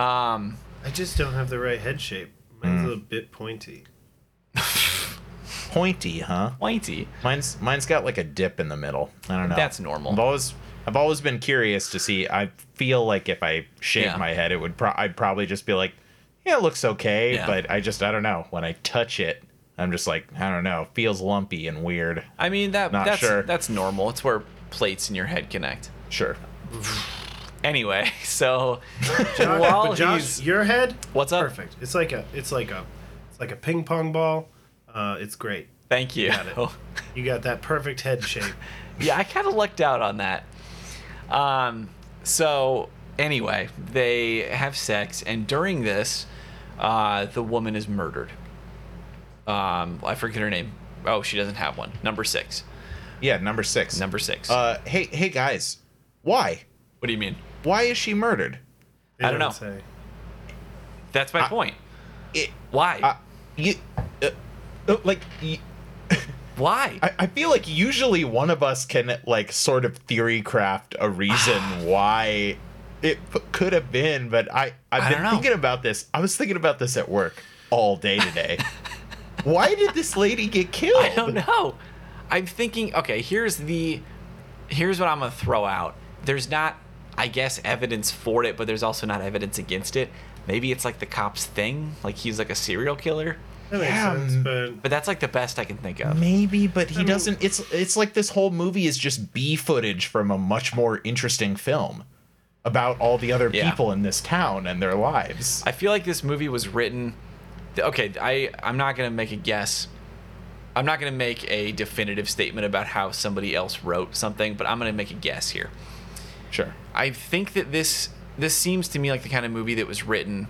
Absolutely. Um, I just don't have the right head shape. Mine's a bit pointy. pointy huh pointy. mine's mine's got like a dip in the middle i don't know That's normal. i've always i've always been curious to see i feel like if i shaved Yeah. my head it would pro- i'd probably just be like yeah it looks okay Yeah. but i just i don't know when i touch it i'm just like i don't know feels lumpy and weird I mean that Not that's sure. that's normal. It's where plates in your head connect. sure Anyway, so Josh, while but Josh, he's your head, what's up? perfect. It's like a, it's like a, it's like a ping pong ball. Uh, it's great. Thank you. Got it. You got that perfect head shape. yeah, I kind of lucked out on that. Um, so anyway, they have sex, and during this, uh, the woman is murdered. Um, I forget her name. Oh, she doesn't have one. Number six. Yeah, number six. Number six. Uh, hey, hey guys, why? what do you mean? Why is she murdered? They I don't know. say. That's my point. It, Why? uh, you, uh, uh, like, y Why? I, I feel like usually one of us can like sort of theory craft a reason why it p- could have been, but I I've I been thinking about this. I was thinking about this at work all day today. why did this lady get killed? I don't know. I'm thinking, okay, here's the here's what I'm gonna throw out. There's not, I guess, evidence for it, but there's also not evidence against it. Maybe it's like the cop's thing, like he's like a serial killer. That makes Yeah, sense, but But that's like the best I can think of. Maybe, but he mean- doesn't. It's it's like this whole movie is just B footage from a much more interesting film about all the other Yeah. people in this town and their lives. I feel like this movie was written. Okay, I I'm not gonna make a guess. I'm not gonna make a definitive statement about how somebody else wrote something, but I'm gonna make a guess here. Sure. I think that this this seems to me like the kind of movie that was written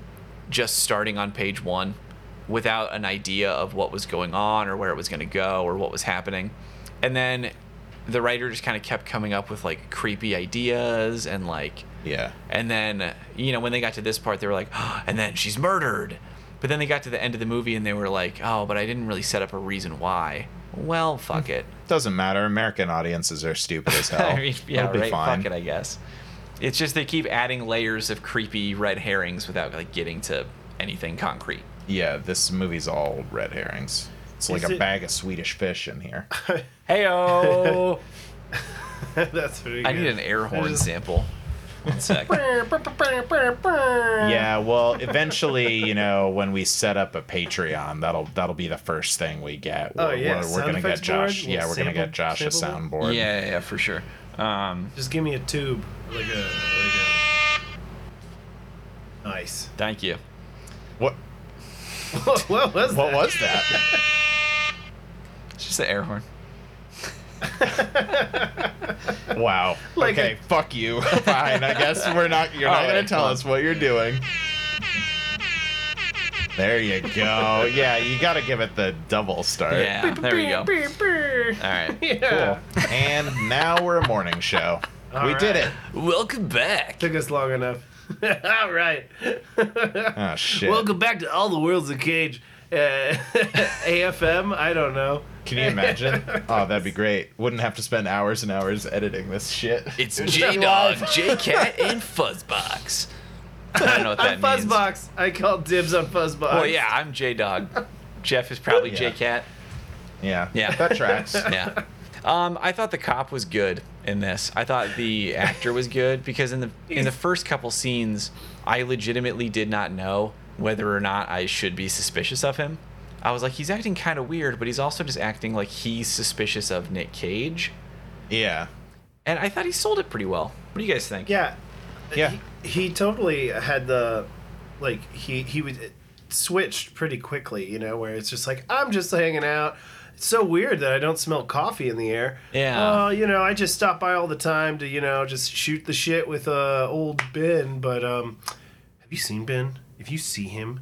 just starting on page one without an idea of what was going on or where it was going to go or what was happening. And then the writer just kind of kept coming up with like creepy ideas and like Yeah. and then you know when they got to this part they were like oh, and then she's murdered. But then they got to the end of the movie and they were like, "Oh, but I didn't really set up a reason why." Well, fuck it. Doesn't matter. American audiences are stupid as hell. I mean, yeah, It'll be right. fine. Fuck it, I guess. It's just they keep adding layers of creepy red herrings without like getting to anything concrete. Yeah, this movie's all red herrings. It's like Is a it- bag of Swedish fish in here. Heyo! that's pretty Good. I need an air horn just- sample. One sec. Yeah, well, eventually, you know, when we set up a Patreon, that'll that'll be the first thing we get. Oh, We're, yeah, we're, we're gonna get effects board? Josh. Little Yeah, we're gonna get Josh a soundboard. Yeah, yeah, yeah, for sure. Um, Just give me a tube, like a like a. Nice. thank you. What what was what was that? It's just an air horn. Wow. Like okay, a- fuck you. Fine. I guess we're not. You're not All gonna tell fine. us what you're doing. There you go. Yeah, you got to give it the double start. Yeah, there we go. All right. Yeah. Cool. And now we're a morning show. All we did it. Welcome back. Took us long enough. All right. Oh shit. Welcome back to All the World's a Cage. Uh, AFM? I don't know. Can you imagine? Oh, that'd be great. Wouldn't have to spend hours and hours editing this shit. It's J Dog, J Cat, and Fuzzbox. I don't know what that I'm means. Fuzzbox. I call dibs on Fuzzbox. Well, yeah, I'm J Dog. Jeff is probably Yeah. J Cat. Yeah. Yeah. That tracks. yeah. Um, I thought the cop was good in this. I thought the actor was good because in the in the first couple scenes, I legitimately did not know whether or not I should be suspicious of him. I was like, he's acting kind of weird, but he's also just acting like he's suspicious of Nick Cage. Yeah. And I thought he sold it pretty well. What do you guys think? Yeah. Yeah. He, he totally had the, like, he, he would switched pretty quickly, you know, where it's just like, I'm just hanging out. It's so weird that I don't smell coffee in the air. Yeah. Oh, you know, I just stop by all the time to, you know, just shoot the shit with uh, old Ben. But um, have you seen Ben? If you see him,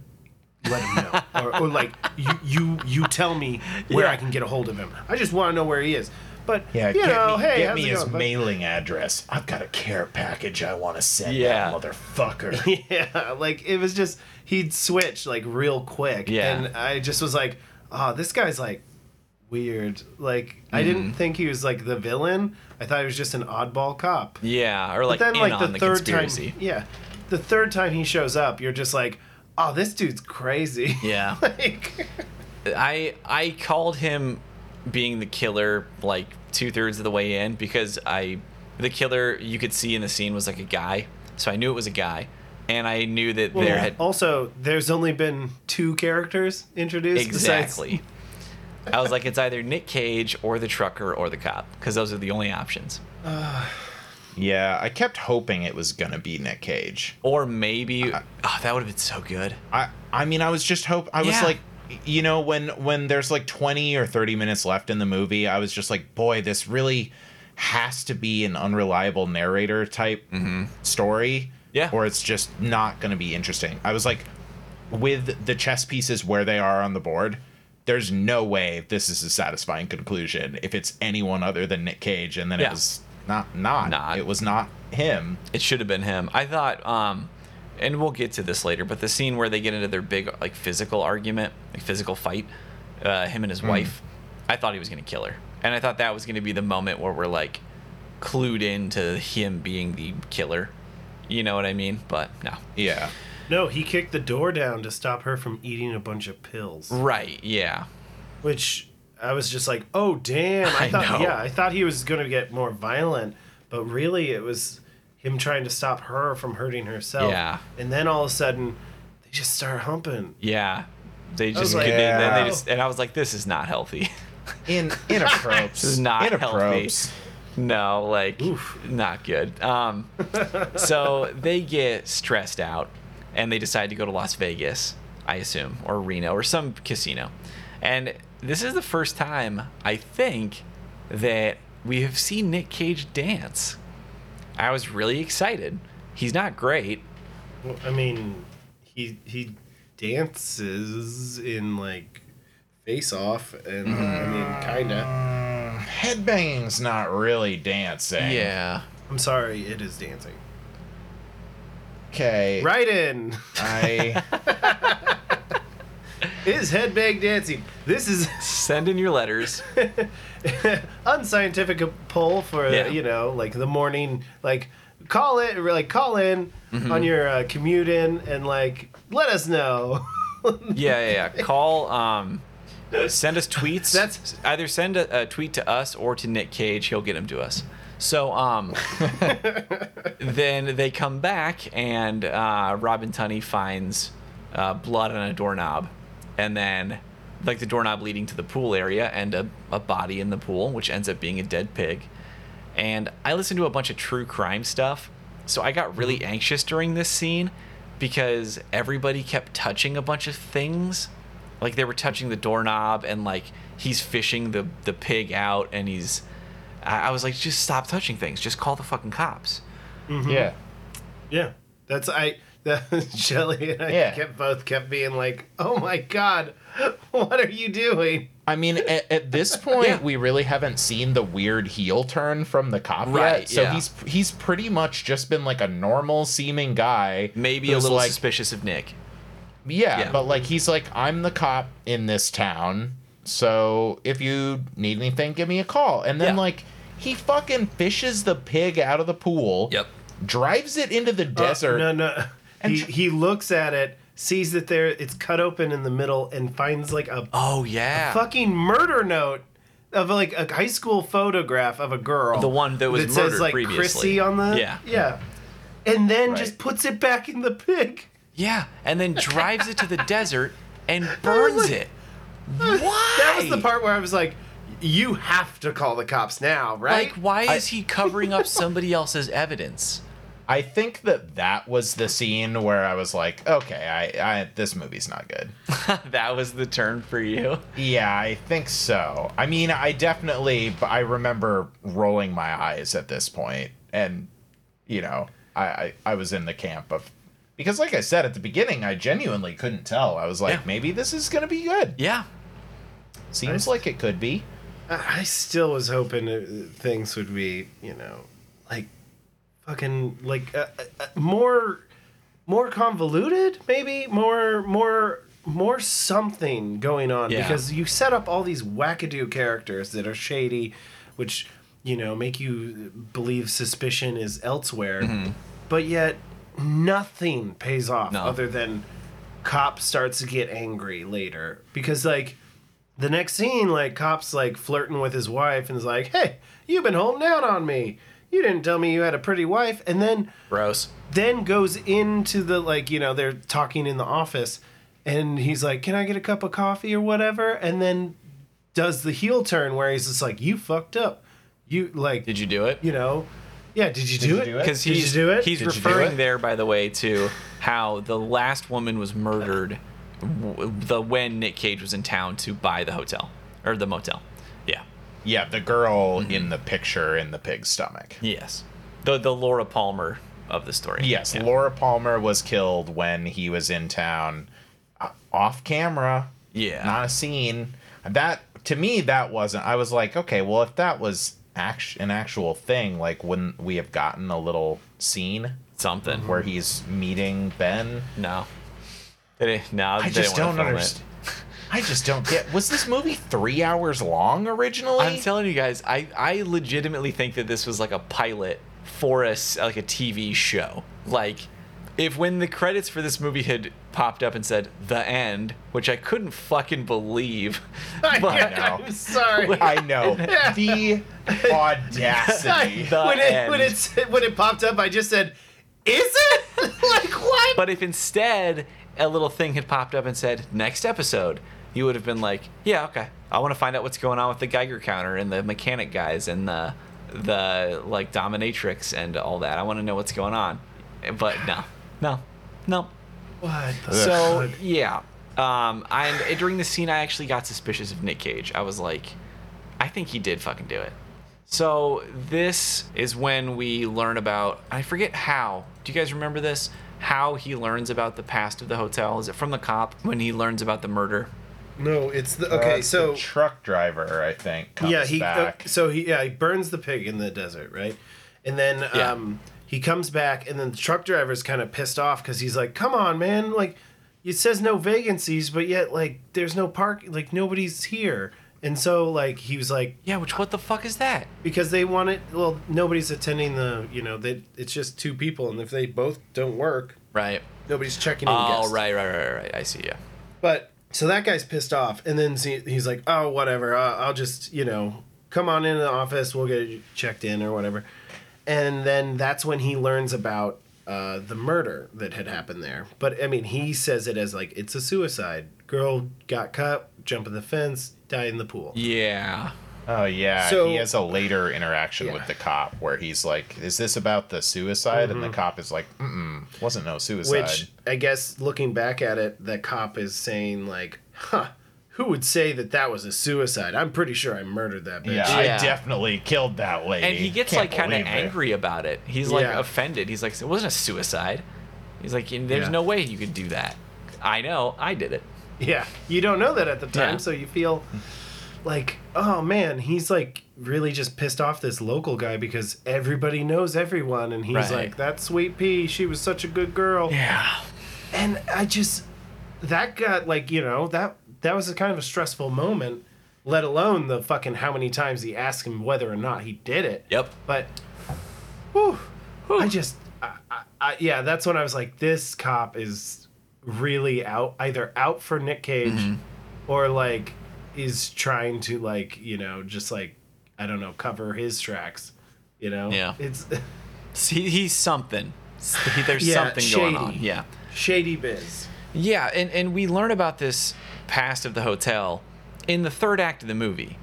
let him know. or, or like, you, you, you tell me where Yeah. I can get a hold of him. I just want to know where he is. But, Yeah, you get know, me, hey, get me his going, mailing address. I've got a care package I want to send Yeah. that motherfucker. Yeah, like it was just he'd switch like real quick. Yeah. And I just was like, oh, this guy's like weird. Like I didn't mm-hmm. think he was like the villain. I thought he was just an oddball cop. Yeah, or like but then in like on the, the, third conspiracy. time yeah. The third time he shows up, you're just like, oh, this dude's crazy. Yeah. like I I called him being the killer like two thirds of the way in because I the killer you could see in the scene was like a guy, so I knew it was a guy, and I knew that well, there had also there's only been two characters introduced exactly. I was like, it's either Nick Cage or the trucker or the cop because those are the only options. Uh, yeah, I kept hoping it was gonna be Nick Cage. Or maybe oh, that would have been so good. I I mean, I was just hope. I was like, you know, when when there's like 20 or 30 minutes left in the movie, I was just like, boy, this really has to be an unreliable narrator type story Mm-hmm. Yeah. or it's just not going to be interesting i was like with the chess pieces where they are on the board there's no way this is a satisfying conclusion if it's anyone other than nick cage and then Yeah. it was not not Not. it was not him It should have been him. I thought, um, and we'll get to this later, but the scene where they get into their big like physical argument, like physical fight, uh, him and his wife, I thought he was gonna kill her, and I thought that was gonna be the moment where we're like clued into him being the killer. You know what I mean? But no. yeah No, he kicked the door down to stop her from eating a bunch of pills. Right? Yeah. Which I was just like, oh damn! I, I thought, know. yeah, I thought he was gonna get more violent, but really it was him trying to stop her from hurting herself. Yeah. And then all of a sudden, they just start humping. Yeah. They just, like, could- they, then they just, and I was like, this is not healthy. in inappropriate This is not healthy. No, like Oof. not good. Um, so they get stressed out and they decide to go to Las Vegas, I assume, or Reno or some casino. And this is the first time I think that we have seen Nick Cage dance. I was really excited. He's not great. Well, I mean, he he dances in like Face Off, and I mean, kinda. Mm, headbanging's not really dancing Yeah. I'm sorry, it is dancing. okay Right in i is headbang dancing. This is Send in your letters. unscientific poll for Yeah. you know like the morning like call it or like call in Mm-hmm. on your uh, commute in and like let us know Yeah, yeah, yeah. Call. Um, send us tweets. That's- either send a, a tweet to us or to Nick Cage. He'll get them to us. So um, then they come back and uh, Robin Tunney finds uh, blood on a doorknob, and then like the doorknob leading to the pool area and a, a body in the pool, which ends up being a dead pig. And I listened to a bunch of true crime stuff, so I got really mm-hmm. anxious during this scene because everybody kept touching a bunch of things. Like they were touching the doorknob and like he's fishing the the pig out and he's I, I was like, just stop touching things. Just call the fucking cops. Mm-hmm. yeah yeah that's i that shelly and i Yeah. kept both kept being like oh my god what are you doing I mean, at, at this point, Yeah. we really haven't seen the weird heel turn from the cop Right, yet. So yeah. he's he's pretty much just been like a normal seeming guy. Maybe a little like, suspicious of Nick. yeah, Yeah. but like he's like, I'm the cop in this town. So if you need anything, give me a call. And then Yeah. like he fucking fishes the pig out of the pool. Yep. Drives it into the desert. Uh, no no And he, tr- he looks at it sees that there it's cut open in the middle and finds like a Oh yeah. fucking murder note of like a high school photograph of a girl. The one that was says murdered like previously. Chrissy on the Yeah. yeah, and then Right. just puts it back in the pig. Yeah, and then drives it to the desert and burns like- it. Why? That was the part where I was like, "You have to call the cops now, right?" Like, why is he covering up somebody else's evidence? I think that that was the scene where I was like, okay, I, I this movie's not good. that was the turn for you. Yeah, I think so. I mean, I definitely, I remember rolling my eyes at this point, and you know, I, I, I was in the camp of because, like I said at the beginning, I genuinely couldn't tell. I was like, Yeah. maybe this is gonna be good. Yeah. Seems Nice. like it could be. I I still was hoping things would be, you know, like fucking like uh, uh, uh, more more convoluted, maybe more more more something going on Yeah. because you set up all these wackadoo characters that are shady, which you know make you believe suspicion is elsewhere, but yet nothing pays off No. other than cop starts to get angry later because like the next scene, like cops like flirting with his wife and is like, "Hey, you've been holding out on me. You didn't tell me you had a pretty wife." And then Gross. then goes into the like you know they're talking in the office, and he's like, "Can I get a cup of coffee or whatever?" And then does the heel turn where he's just like, "You fucked up. You like Did you do it? you know." Yeah, did you do you it? do it? Because Did he's you do it? he's Did referring it? there, by the way, to how the last woman was murdered, the when Nick Cage was in town to buy the hotel or the motel. Yeah. The girl in the picture in the pig's stomach. Yes. The the Laura Palmer of the story. Yes, Yeah. Laura Palmer was killed when he was in town, uh, off camera. Yeah. not a scene. That to me, that wasn't. I was like, okay, well, if that was act- an actual thing, like, wouldn't we have gotten a little scene Something. where he's meeting Ben? No. They no, I they just don't understand. I just don't get. Was this movie three hours long originally? I'm telling you guys, I, I legitimately think that this was like a pilot for a s- like a TV show. Like, if when the credits for this movie had popped up and said "the end," which I couldn't fucking believe, but know. I'm sorry. I know the audacity. The when it when it when it popped up, I just said, "Is it like what?" but if instead a little thing had popped up and said "next episode," you would have been like, "Yeah, okay, I want to find out what's going on with the Geiger counter and the mechanic guys and the the like dominatrix and all that. I want to know what's going on." But no, no, no. what? The So yeah, um, and during the scene, I actually got suspicious of Nick Cage. I was like, I think he did fucking do it. So this is when we learn about. I forget how. Do you guys remember this? How he learns about the past of the hotel? Is it from the cop when he learns about the murder? No, it's the Uh, okay. it's so the truck driver, I think, comes yeah, he uh, so he yeah he burns the pig in the desert, right? And then Yeah. um he comes back, and then the truck driver's kind of pissed off because he's like, "Come on, man! Like it says no vacancies, but yet like there's no park, like nobody's here." And so like he was like, Yeah, which what the fuck is that? because they want it. Well, nobody's attending the you know they it's just two people, and if they both don't work, Right. nobody's checking in. Oh, guests. right, right, right, right. I see. Yeah. But so that guy's pissed off, and then he's like, "Oh, whatever. I'll just, you know, come on into the office. We'll get checked in or whatever." And then that's when he learns about uh, the murder that had happened there. But I mean, he says it as like it's a suicide. Girl got cut, jumping the fence, died in the pool. Yeah. Oh yeah, So- he has a later interaction Yeah. with the cop where he's like, "Is this about the suicide?" Mm-hmm. And the cop is like, "Mm, wasn't no suicide." Which I guess looking back at it, the cop is saying like, "Huh." Who would say that that was a suicide? I'm pretty sure I murdered that bitch. yeah, Yeah. I definitely killed that lady. And he gets Can't like kind of angry about it. He's like Yeah. offended. He's like, it wasn't a suicide. He's like, there's Yeah. no way you could do that. I know, I did it. Yeah, you don't know that at the time, Yeah. so you feel like, oh man, he's like really just pissed off this local guy because everybody knows everyone, and he's Right. like, that sweet pea, she was such a good girl, Yeah. and I just that got like you know that that was a kind of a stressful moment. Let alone the fucking how many times he asked him whether or not he did it. Yep. But, whew, I just, I, I, I, yeah, that's when I was like, this cop is really out, either out for Nick Cage, Mm-hmm. or like is trying to like, you know, just like, I don't know, cover his tracks. You know, Yeah. it's See, he's something. There's Yeah, something going on. Yeah. shady biz. Yeah, and, and we learn about this past of the hotel in the third act of the movie.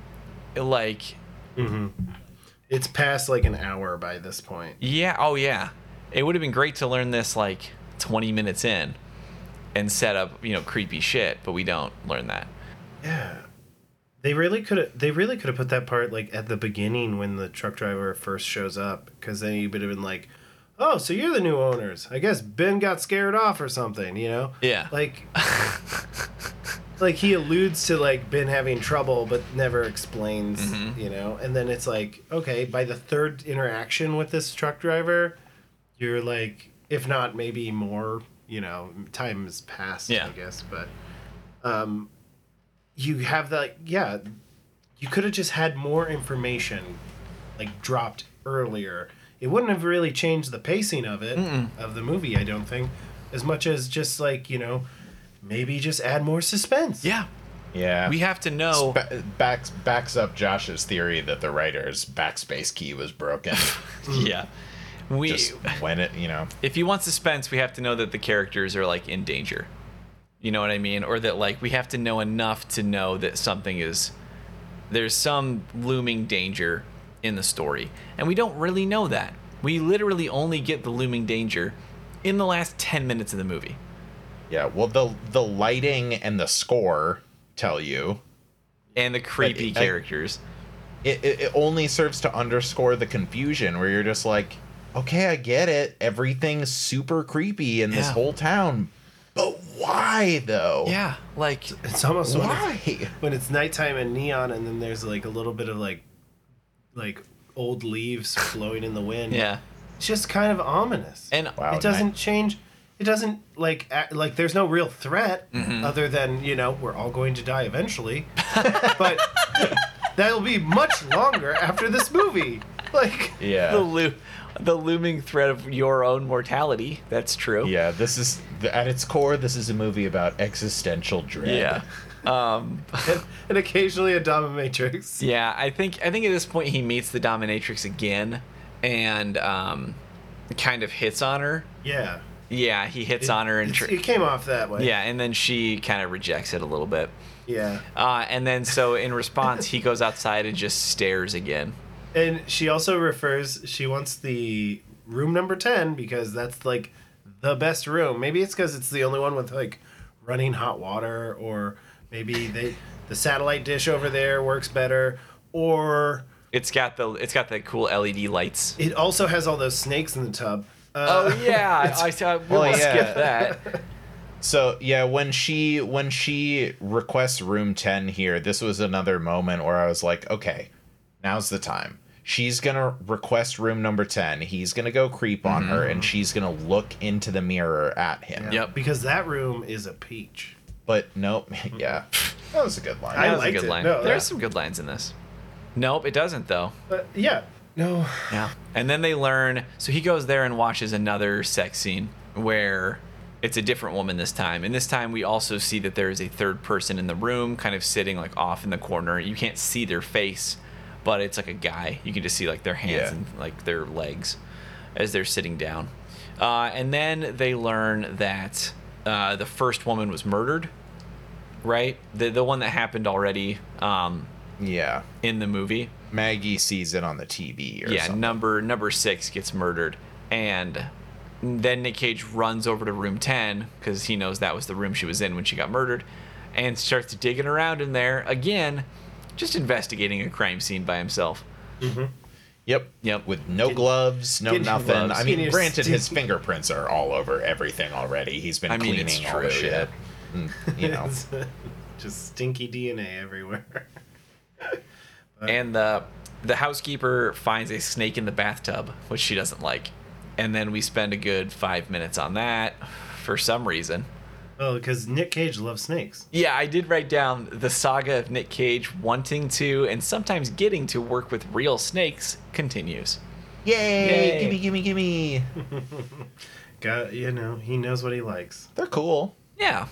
Like, mm-hmm. It's past like an hour by this point. yeah, oh yeah. It would have been great to learn this like 20 minutes in and set up, you know, creepy shit, but we don't learn that. Yeah. They really could have. They really could have put that part like at the beginning when the truck driver first shows up, because then you would have been like, "Oh, so you're the new owners? I guess Ben got scared off or something." You know? Yeah. Like, like he alludes to like Ben having trouble, but never explains. Mm-hmm. You know? And then it's like, okay, by the third interaction with this truck driver, you're like, if not maybe more, you know, time has passed. Yeah. I guess, but um, you have that yeah you could have just had more information like dropped earlier it wouldn't have really changed the pacing of it of the movie i don't think as much as just like you know maybe just add more suspense Yeah. yeah, We have to know. Ba- backs backs up Josh's theory that the writer's backspace key was broken. Yeah. We Just when it, you know, if you want suspense, we have to know that the characters are like in danger. You know what I mean? Or that like we have to know enough to know that something is there's some looming danger in the story. And we don't really know that. We literally only get the looming danger in the last 10 minutes of the movie. yeah. Well, the the lighting and the score tell you. And the creepy I- characters. it, it, it only serves to underscore the confusion where you're just like, okay, I get it. Everything's super creepy in this whole town. But why though? Yeah, like It's almost when it's, Why? when it's nighttime and neon, and then there's like a little bit of like, like old leaves blowing in the wind. yeah, it's just kind of ominous. and Wow. it doesn't night- change. It doesn't like act, like there's no real threat Mm-hmm. other than you know we're all going to die eventually, but that'll be much longer after this movie. Like Yeah. the lo- the looming threat of your own mortality. That's true. Yeah, this is at its core. This is a movie about existential dread. Yeah. Um, and, and occasionally a dominatrix. yeah, I think I think at this point he meets the dominatrix again, and um, kind of hits on her. Yeah, Yeah, he hits on her and tr- it came off that way. yeah, and then she kind of rejects it a little bit. yeah. Uh, and then so in response, he goes outside and just stares again. And she also refers. She wants the room number ten because that's like the best room. Maybe it's because it's the only one with like running hot water, or maybe they the satellite dish over there works better, or It's got the it's got the cool LED lights. it also has all those snakes in the tub. Uh, Oh yeah, I, I, I we'll Well, yeah. skip that. So yeah, when she when she requests room ten here, this was another moment where I was like, okay, now's the time. She's gonna request room number ten. He's gonna go creep on mm-hmm. her, and she's gonna look into the mirror at him. Yep. Because that room is a peach. But nope. Yeah, that was a good line. I That was a liked good it. line. No, There's yeah. some good lines in this. Nope, it doesn't though. But yeah, no. Yeah. And then they learn. So he goes there and watches another sex scene where it's a different woman this time. And this time we also see that there is a third person in the room, kind of sitting like off in the corner. You can't see their face, but it's like a guy. You can just see like their hands Yeah. and like their legs as they're sitting down. Uh, and then they learn that uh, the first woman was murdered, right? The the one that happened already um, yeah, in the movie. Maggie sees it on the TV or yeah, something. number number six gets murdered, and then Nick Cage runs over to room ten because he knows that was the room she was in when she got murdered, and starts digging around in there again, just investigating a crime scene by himself. Mm-hmm. Yep. Yep. With no gloves, no Get nothing. gloves. I mean, your granted, his fingerprints are all over everything already. He's been I mean, cleaning it's all true, the shit. yeah. And, you know, just stinky DNA everywhere. And the the housekeeper finds a snake in the bathtub, which she doesn't like, and then we spend a good five minutes on that for some reason. Oh, because Nick Cage loves snakes. Yeah, I did write down the saga of Nick Cage wanting to and sometimes getting to work with real snakes continues. yay, Yay. gimme, gimme, gimme. Got you know he knows what he likes. They're cool, Yeah,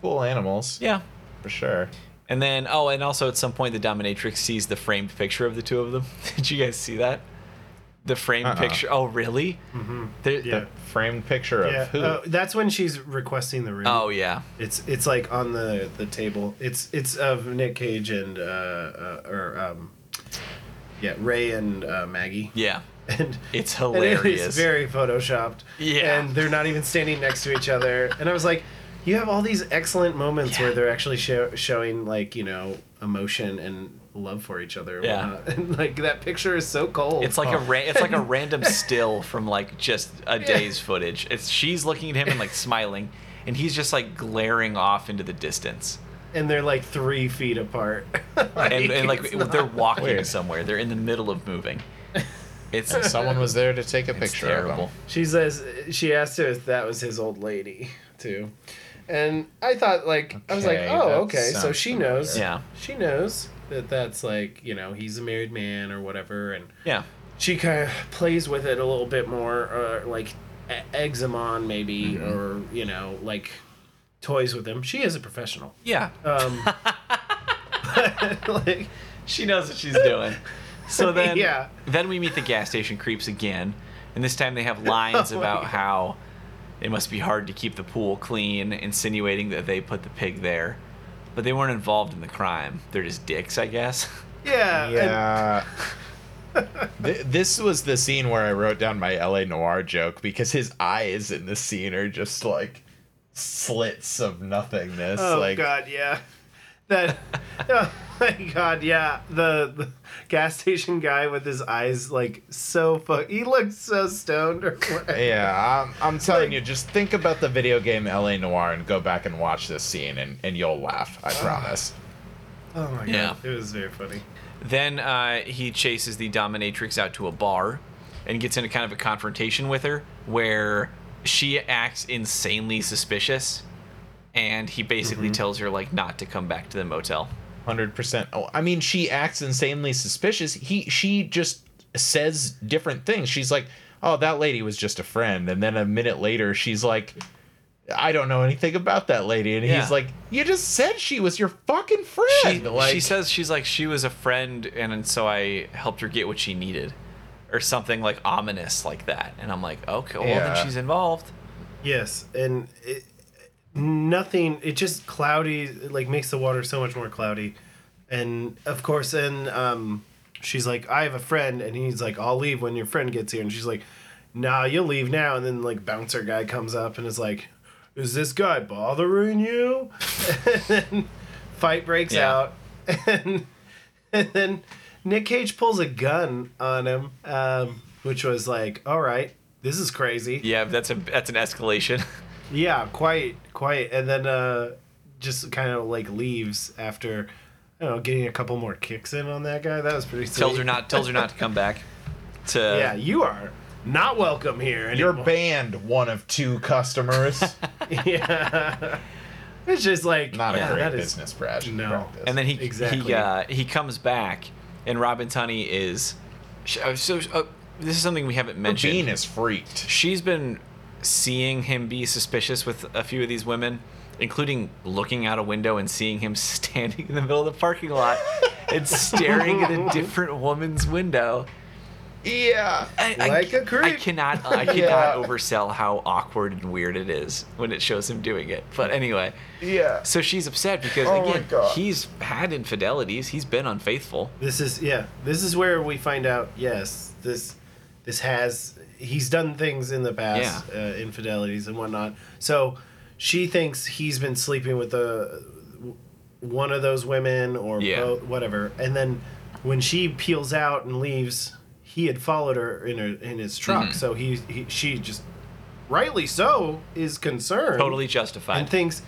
cool animals yeah. for sure. And then, oh, and also at some point, the dominatrix sees the framed picture of the two of them. Did you guys see that? The framed Uh-uh. picture. Oh, really? Mm-hmm. Yeah. Framed picture of Yeah, who? oh, that's when she's requesting the room. Oh, yeah. It's it's like on the the table. It's it's of Nick Cage and uh, uh or um yeah Ray and uh, Maggie. Yeah. And It's and hilarious. it's very photoshopped. Yeah. And they're not even standing next to each other. And I was like, you have all these excellent moments Yeah. where they're actually show, showing like you know emotion and love for each other. and Yeah. And like that picture is so cold. It's like a ra- it's like a random still from like just a day's footage. It's she's looking at him and like smiling, and he's just like glaring off into the distance. and they're like three feet apart. And, and like they're walking Weird. somewhere. They're in the middle of moving. It's Someone was there to take a it's picture terrible. of him. She says she asked him if that was his old lady too, and I thought like I was like, oh, okay, so she familiar. knows. Yeah. she knows that that's like you know he's a married man or whatever, and Yeah. she kind of plays with it a little bit more, uh, like eggs him on maybe, Mm-hmm. or you know like toys with him. She is a professional. Yeah. Um, like She knows what she's doing. So then, Yeah. then we meet the gas station creeps again, and this time they have lines Oh about how it must be hard to keep the pool clean, insinuating that they put the pig there, but they weren't involved in the crime. They're just dicks, I guess. yeah, Yeah. Th- this was the scene where I wrote down my LA Noire joke because his eyes in this scene are just like slits of nothingness. Oh like God, yeah. That uh, my god, yeah. The, the gas station guy with his eyes like so fuck. He looks so stoned or whatever. Yeah, I'm, I'm telling Like- you, just think about the video game LA Noire and go back and watch this scene, and, and you'll laugh. I promise. Oh my god, Yeah. it was very funny. Then uh, he chases the dominatrix out to a bar and gets into kind of a confrontation with her where she acts insanely suspicious and he basically tells her like not to come back to the motel. Hundred percent. Oh, I mean, she acts insanely suspicious. He, she just says different things. She's like, "Oh, that lady was just a friend," and then a minute later, she's like, "I don't know anything about that lady," and Yeah. he's like, "You just said she was your fucking She, friend." like, she says she's like she was a friend and, and so I helped her get what she needed or something like ominous like that. And I'm like, okay, well Yeah. then she's involved. Yes, and it, nothing. It just cloudy. It like makes the water so much more cloudy, and of course, and um, she's like, "I have a friend," and he's like, "I'll leave when your friend gets here," and she's like, "Nah, you'll leave now." And then like bouncer guy comes up and is like, "Is this guy bothering you?" and then fight breaks Yeah. out, and and then Nick Cage pulls a gun on him, um, which was like, "All right." This is crazy. Yeah, that's a that's an escalation. Yeah, quite, quite. And then uh just kind of like leaves after I don't know, getting a couple more kicks in on that guy. That was pretty sweet. tells her not tells her not to come back. To Yeah, you are not welcome here You're banned, one of two customers. yeah. It's just like Not yeah, a great that is- business practice. No. and then he Exactly. he uh, he comes back, and Robin Tunney is uh, so. Uh, this is something we haven't mentioned. Bean is freaked. She's been seeing him be suspicious with a few of these women, including looking out a window and seeing him standing in the middle of the parking lot and staring at a different woman's window. Yeah. I, I- Like a creep. I cannot I cannot Yeah. oversell how awkward and weird it is when it shows him doing it. But anyway, Yeah. so she's upset because Oh again, he's had infidelities. He's been unfaithful. This is yeah. This is where we find out. Yes, this this has he's done things in the past, uh, infidelities and whatnot. So she thinks he's been sleeping with the one of those women or Yeah. both, whatever. And then when she peels out and leaves, he had followed her in her in his truck. Mhm. So he, he she just rightly so is concerned Totally justified. and thinks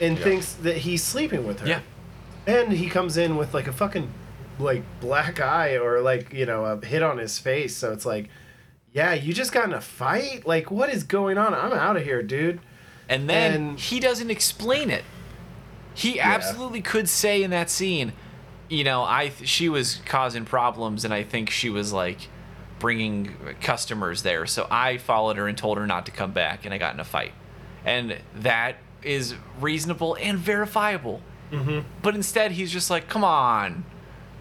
and Yeah. thinks that he's sleeping with her. yeah. And he comes in with like a fucking like black eye or like, you know, a hit on his face. So it's like, yeah, you just got in a fight? Like what is going on? I'm out of here, dude. And then And- he doesn't explain it. He absolutely could say in that scene, you know, I th- she was causing problems, and I think she was like bringing customers there. So I followed her and told her not to come back, and I got in a fight. And that is reasonable and verifiable. Mm-hmm. But instead, he's just like, "Come on,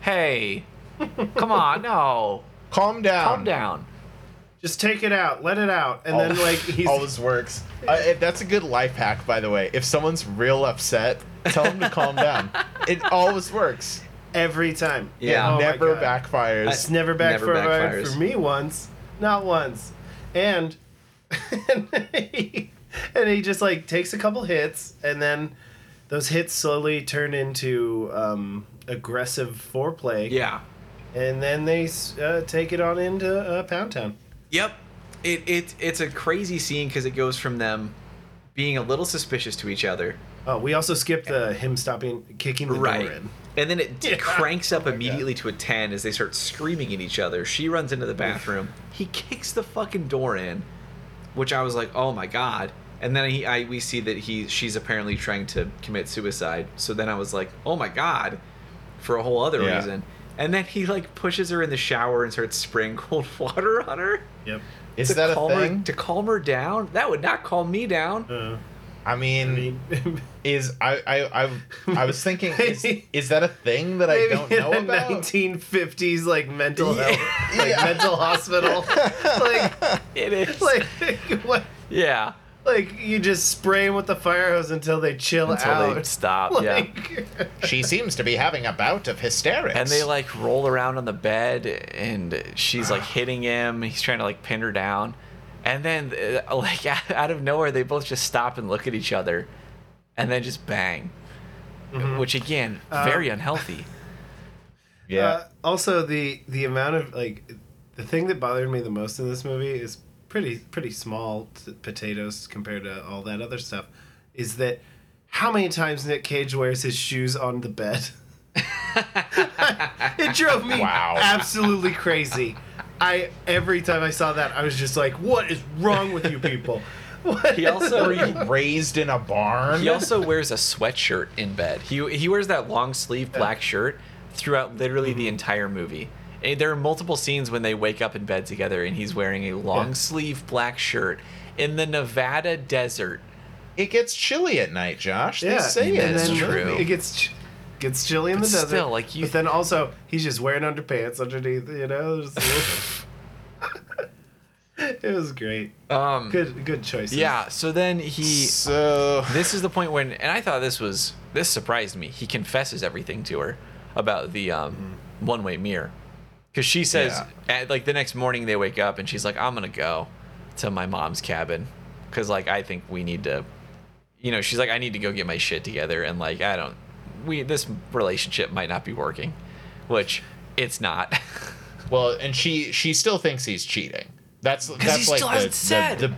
hey, come on, no, Calm down. calm down." Just take it out, let it out. And then like he's always works. Uh, it- that's a good life hack, by the way. If someone's real upset, tell them to calm down. It always works. every time. Yeah. Oh Never backfires. It's never Never backfired backfires. for me once. Not once. And and he, and he just like takes a couple hits and then those hits slowly turn into um, aggressive foreplay. Yeah. And then they uh, take it on into uh, Pound Town. Yep. It, it it's a crazy scene because it goes from them being a little suspicious to each other, Oh, we also skipped the him stopping, kicking the door in. And then it Yeah. cranks up Oh immediately to a 10 as they start screaming at each other. She runs into the bathroom. He kicks the fucking door in, which I was like, "Oh my god." And then he I we see that he she's apparently trying to commit suicide. So then I was like, "Oh my god." For a whole other Yeah. reason. And then he like pushes her in the shower and starts spraying cold water on her. Yep. Is to that a calm thing? Her, to calm her down? That would not calm me down. Uh, I I mean, mean, is I I I, I was thinking, is, is that a thing that I don't in know a about? 1950s like mental Yeah. health, like Yeah. mental hospital, like It is. like what? yeah. Like you just spray them with the fire hose until they chill Until out. they stop. yeah. Like, She seems to be having a bout of hysterics. And they like roll around on the bed, and she's like hitting him. He's trying to like pin her down, and then uh, like out of nowhere, they both just stop and look at each other, and then just bang. which again, very unhealthy. Yeah. Uh, also, the the amount of like the thing that bothered me the most in this movie is pretty pretty small t- potatoes compared to all that other stuff. Is that how many times Nick Cage wears his shoes on the bed? it drove me Wow. absolutely crazy. I every time I saw that, I was just like, "What is wrong with you people?" What? He also Were you raised in a barn? he also wears a sweatshirt in bed. He he wears that long sleeve black shirt throughout literally the entire movie. And there are multiple scenes when they wake up in bed together and he's wearing a long Yeah. sleeve black shirt in the Nevada desert. it gets chilly at night, Josh. They yeah, say and that's then true. It gets ch- gets chilly in But the desert. still, like, you- But then also he's just wearing underpants underneath. You know, There's a little- it was great. Um, Good good choices. yeah. So then he. So This is the point when, and I thought this was this surprised me. He confesses everything to her about the um, one-way mirror, because she says, at, like the next morning they wake up and she's like, "I'm gonna go to my mom's cabin, because like I think we need to, you know, she's like, I need to go get my shit together, and like I don't, we this relationship might not be working, which it's not. well, and she she still thinks he's cheating. That's that's he like still the, hasn't said. the, the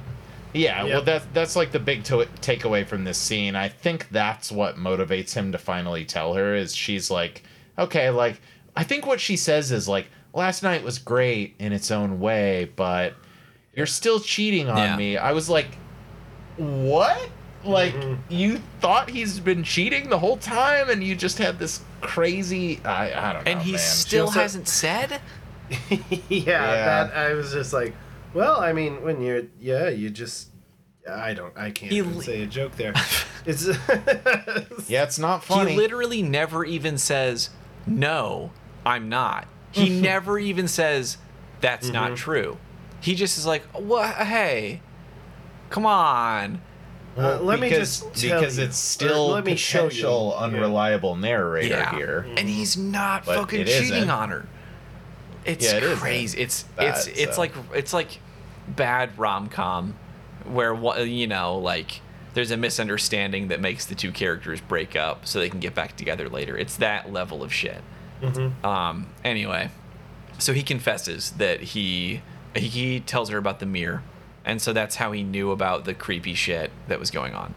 yeah. Yep. Well, that's that's like the big to- takeaway from this scene. I think that's what motivates him to finally tell her. Is she's like, okay, like I think what she says is like, last night was great in its own way, but you're still cheating on Yeah. me. I was like, what? Like mm-hmm. you thought he's been cheating the whole time, and you just had this crazy. I I don't know. and he man. still also- hasn't said. yeah, That I was just like, well, I mean, when you're yeah, you just. I don't. I can't even li- say a joke there. It's Yeah, it's not funny. He literally never even says, "No, I'm not." He never even says, "That's not true." He just is like, "What? Hey, come on." Uh, let me just tell because you, it's still let me show you. potential Yeah. unreliable narrator Yeah, here. and he's not But fucking cheating isn't. on her. It's Yeah, it isn't crazy. It's bad, it's it's so. like it's like bad rom com, where you know like there's a misunderstanding that makes the two characters break up so they can get back together later. It's that level of shit. Um. Anyway, so he confesses that he he tells her about the mirror, and so that's how he knew about the creepy shit that was going on.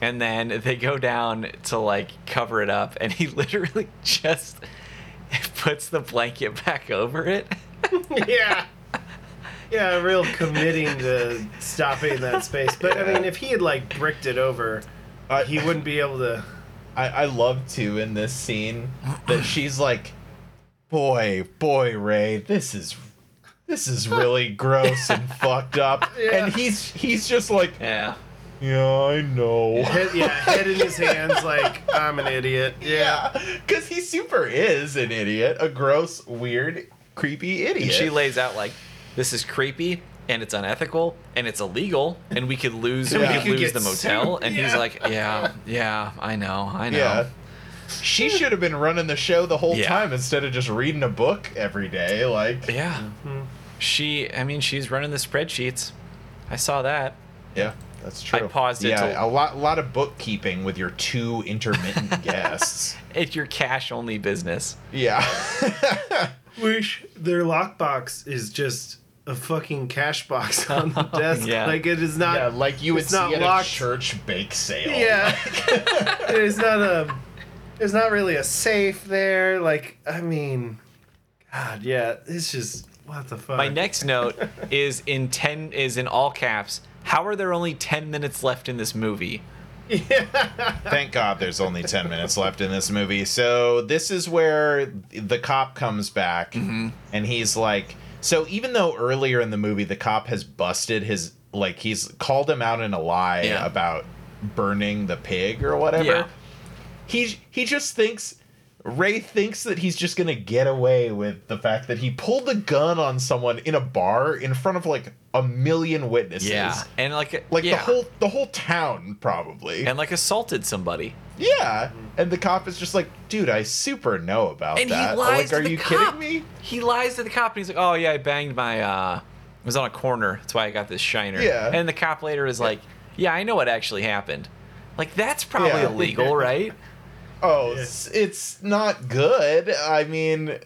And then they go down to like cover it up, and he literally just puts the blanket back over it. yeah. Yeah, real committing to stopping that space. But I mean, if he had like bricked it over, I- he wouldn't be able to. I, I love to in this scene that she's like, "Boy, boy, Ray, this is this is really gross and fucked up," Yeah. and he's he's just like, Yeah. "Yeah, I know." Head, yeah, head in his hands, like I'm an idiot. Yeah. Yeah, because he super is an idiot, a gross, weird, creepy idiot. And she lays out like, "This is creepy." And it's unethical, and it's illegal, and we could lose. And we we could could lose the motel. sued. And he's like, "Yeah, yeah, I know, I know." Yeah. She should have been running the show the whole Yeah. time instead of just reading a book every day. Like, Yeah. Mm-hmm. She, I mean, she's running the spreadsheets. I saw that. yeah, that's true. I paused it Yeah, to- a lot, lot of bookkeeping with your two intermittent guests. It's your cash only business. Yeah. Wish their lockbox is just a fucking cash box on the desk. Yeah. Like it is not. yeah, like you would it's see not at locked. a church bake sale. Yeah. there's not a. There's not really a safe there. Like I mean, God, yeah. It's just what the fuck. My next note is in ten is in all caps. How are there only ten minutes left in this movie? Yeah. Thank God there's only 10 minutes left in this movie. So, this is where the cop comes back Mm-hmm. and he's like, so even though earlier in the movie the cop has busted his, like, he's called him out in a lie Yeah. about burning the pig or whatever, Yeah. he, he just thinks. Ray thinks that he's just gonna get away with the fact that he pulled a gun on someone in a bar in front of like a million witnesses. Yeah, and like Like yeah. the whole the whole town probably. and like assaulted somebody. Yeah, and the cop is just like, dude, I super know about And that. he lies like, to are the you cop. kidding me? He lies to the cop and he's like, "Oh yeah, I banged my uh it was on a corner. That's why I got this shiner." Yeah. And the cop later is like, "Yeah, I know what actually happened." Like that's probably Yeah. illegal, right? Oh, it's, it's not good. I mean,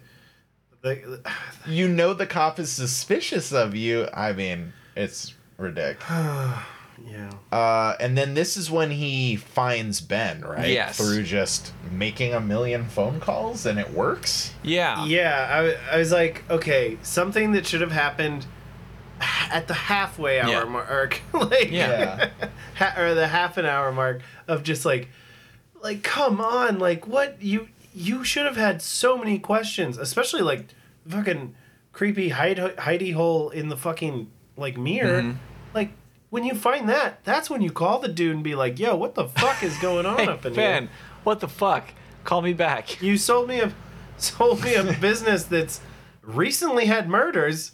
you know the cop is suspicious of you. I mean, it's ridiculous. yeah. Uh, and then this is when he finds Ben, right? Yes. Through just making a million phone calls and it works. Yeah. Yeah, I, I was like, okay, something that should have happened at the halfway hour Yeah. mark, like, Yeah. ha- or the half an hour mark of just like, like, come on, like, what you you should have had so many questions, especially like fucking creepy hide hidey hole in the fucking like mirror, Mm-hmm. like. When you find that, that's when you call the dude and be like, "Yo, what the fuck is going on Hey, up in Ben, here?" what the fuck? Call me back. You sold me a sold me a business that's recently had murders.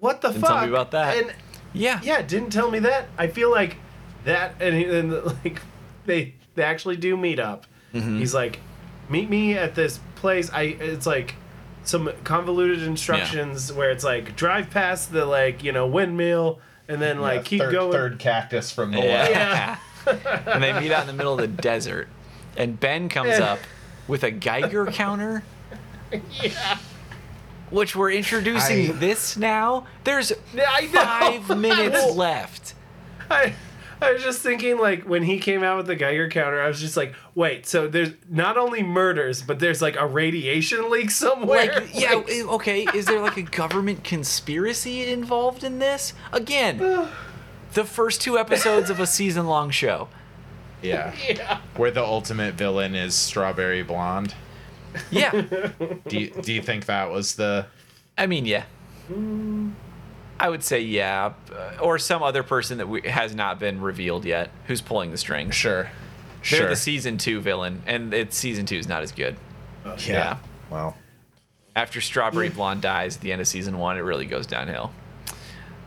What the Didn't fuck? tell me about that. And Yeah. yeah, didn't tell me that. I feel like that, and, and like they they actually do meet up. Mm-hmm. He's like, meet me at this place. I it's like some convoluted instructions where it's like drive past the like you know windmill and then like keep third, going. Third cactus from the Yeah. left. and they meet out in the middle of the desert. And Ben comes Yeah. up with a Geiger counter, Yeah, which we're introducing I- this now. There's I five minutes left. I, I was just thinking, like, when he came out with the Geiger counter, I was just like, wait, so there's not only murders, but there's like a radiation leak somewhere? Like, yeah, i- okay. Is there like a government conspiracy involved in this? Again, the first two episodes of a season long show. Yeah. yeah. Where the ultimate villain is Strawberry Blonde. Yeah. Do you, do you think that was the. I mean, yeah. Mm. I would say yeah, uh, or some other person that we, has not been revealed yet who's pulling the strings. Sure. They're Sure. the season two villain, and it's season two is not as good. yeah. yeah. Well. After Strawberry Blonde dies at the end of season one, it really goes downhill.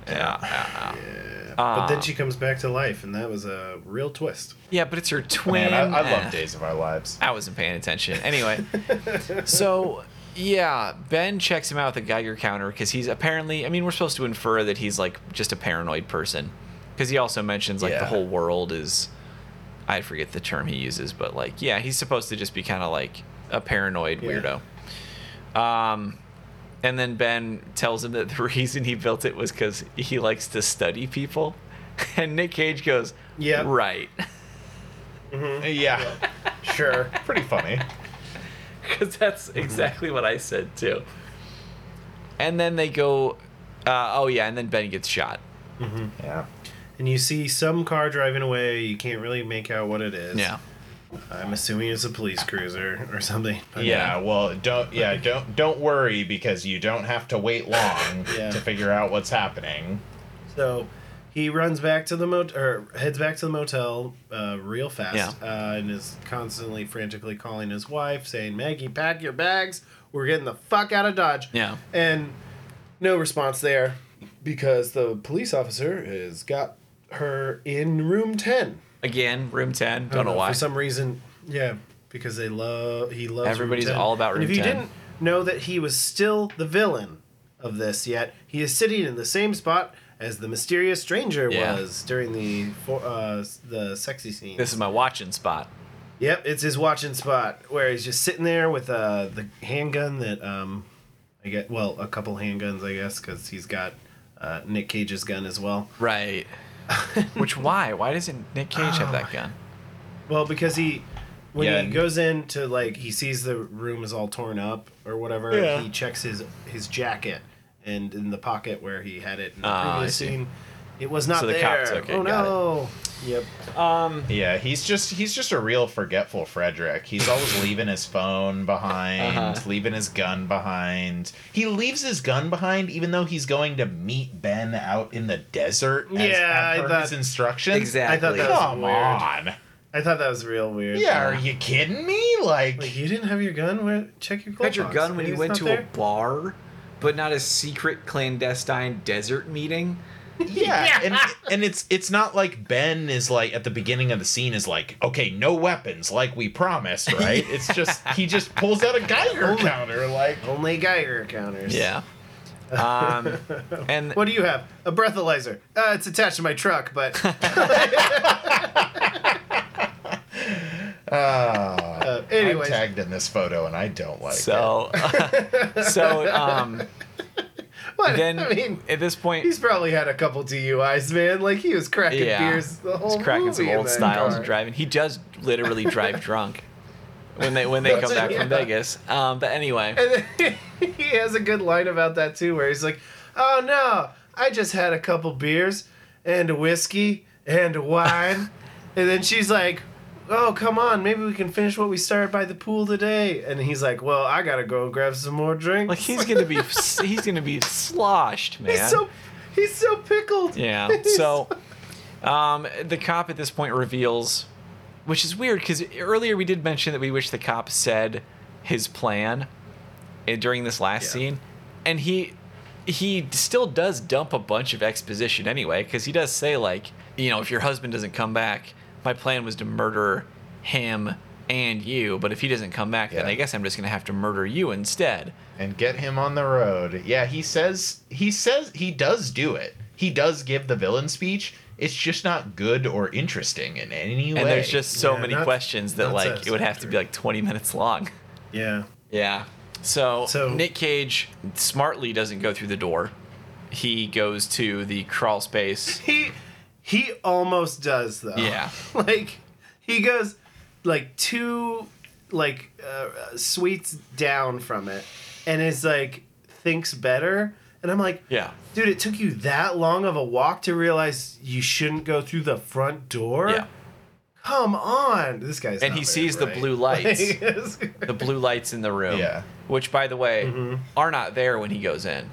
Yeah, yeah, yeah. but then she comes back to life, and that was a real twist. Yeah, but it's her twin. Man, I, I love Days of Our Lives. I wasn't paying attention. Anyway, so yeah, Ben checks him out with a Geiger counter because he's apparently. I mean, we're supposed to infer that he's like just a paranoid person because he also mentions like the whole world is. I forget the term he uses, but like yeah, he's supposed to just be kind of like a paranoid Yeah. weirdo. Um, and then Ben tells him that the reason he built it was because he likes to study people, and Nick Cage goes, "Yeah, right." Yeah. Sure. Pretty funny. because that's exactly what I said too. And then they go, uh, oh yeah, and then Ben gets shot. Yeah. and you see some car driving away. You can't really make out what it is. Yeah, I'm assuming it's a police cruiser or something. But Yeah, well, don't yeah, don't don't worry because you don't have to wait long Yeah. to figure out what's happening. So he runs back to the mot or heads back to the motel uh, real fast Yeah. uh, and is constantly frantically calling his wife saying maggie pack your bags we're getting the fuck out of dodge Yeah. and no response there because the police officer has got her in room 10 again, room ten. I Don't know why. for some reason yeah because they love he loves room Everybody's 10. all about and if room you didn't know that he was still the villain of this yet he is sitting in the same spot as the mysterious stranger Yeah. was during the for, uh, the sexy scene. This is my watching spot. Yep, it's his watching spot where he's just sitting there with uh, the handgun that um, I get. Well, a couple handguns, I guess, because he's got uh, Nick Cage's gun as well. Right. Which why? Why doesn't Nick Cage have that gun? Well, because he when Yeah, he and- goes in to like he sees the room is all torn up or whatever. Yeah. He checks his his jacket and in the pocket where he had it in the Ah, I previous see. scene, it was not So the there. cop took it, Oh got it. no! Yep. Um. Yeah, he's just he's just a real forgetful Frederick. He's always leaving his phone behind, Uh-huh. leaving his gun behind. He leaves his gun behind even though he's going to meet Ben out in the desert. As, Yeah, I per thought- his instructions. I thought that was Come weird. on. I thought that was real weird. Yeah, are you kidding me? Like, Like you didn't have your gun? Where check your glove had your gun when you went to there? a bar, but not a secret clandestine desert meeting. yeah, and and it's it's not like Ben is like at the beginning of the scene is like, okay, no weapons, like we promised, right? It's just he just pulls out a Geiger counter, like Only Geiger counters. Yeah. Um. And What do you have? A breathalyzer. Uh, it's attached to my truck, but Uh, I'm tagged in this photo and I don't like it. So, so um, what? then I mean, at this point, he's probably had a couple DUIs, man. Like he was cracking yeah, beers the whole he's cracking some movie in old styles car. of driving. He does literally drive drunk when they when they come back he? from Vegas. Um, but anyway, And then he has a good line about that too, where he's like, "Oh no, I just had a couple beers and a whiskey and a wine," and then she's like, "Oh come on, maybe we can finish what we started by the pool today." And he's like, "Well, I gotta go grab some more drinks." like he's gonna be he's gonna be sloshed, man. he's so he's so pickled. Yeah. He's- So, um, the cop at this point reveals, which is weird because earlier we did mention that we wish the cop said his plan eh, during this last Yeah. scene, and he he still does dump a bunch of exposition anyway because he does say like, you know, if your husband doesn't come back, my plan was to murder him and you, but if he doesn't come back, then Yeah. I guess I'm just gonna have to murder you instead. and get him on the road. Yeah, he says he says he does do it. He does give the villain speech. It's just not good or interesting in any way. And there's just so Yeah, many not- questions that not like it would have to be like 20 minutes long. yeah. Yeah. So, So- Nick Cage smartly doesn't go through the door. He goes to the crawl space. He he almost does though. Yeah. like he goes like two like uh, suites down from it, and is like thinks better. And I'm like, Yeah. dude, it took you that long of a walk to realize you shouldn't go through the front door. Yeah. Come on, this guy's. And not he very sees the blue lights. The blue lights in the room. Yeah. Which by the way, Mm-hmm. are not there when he goes in.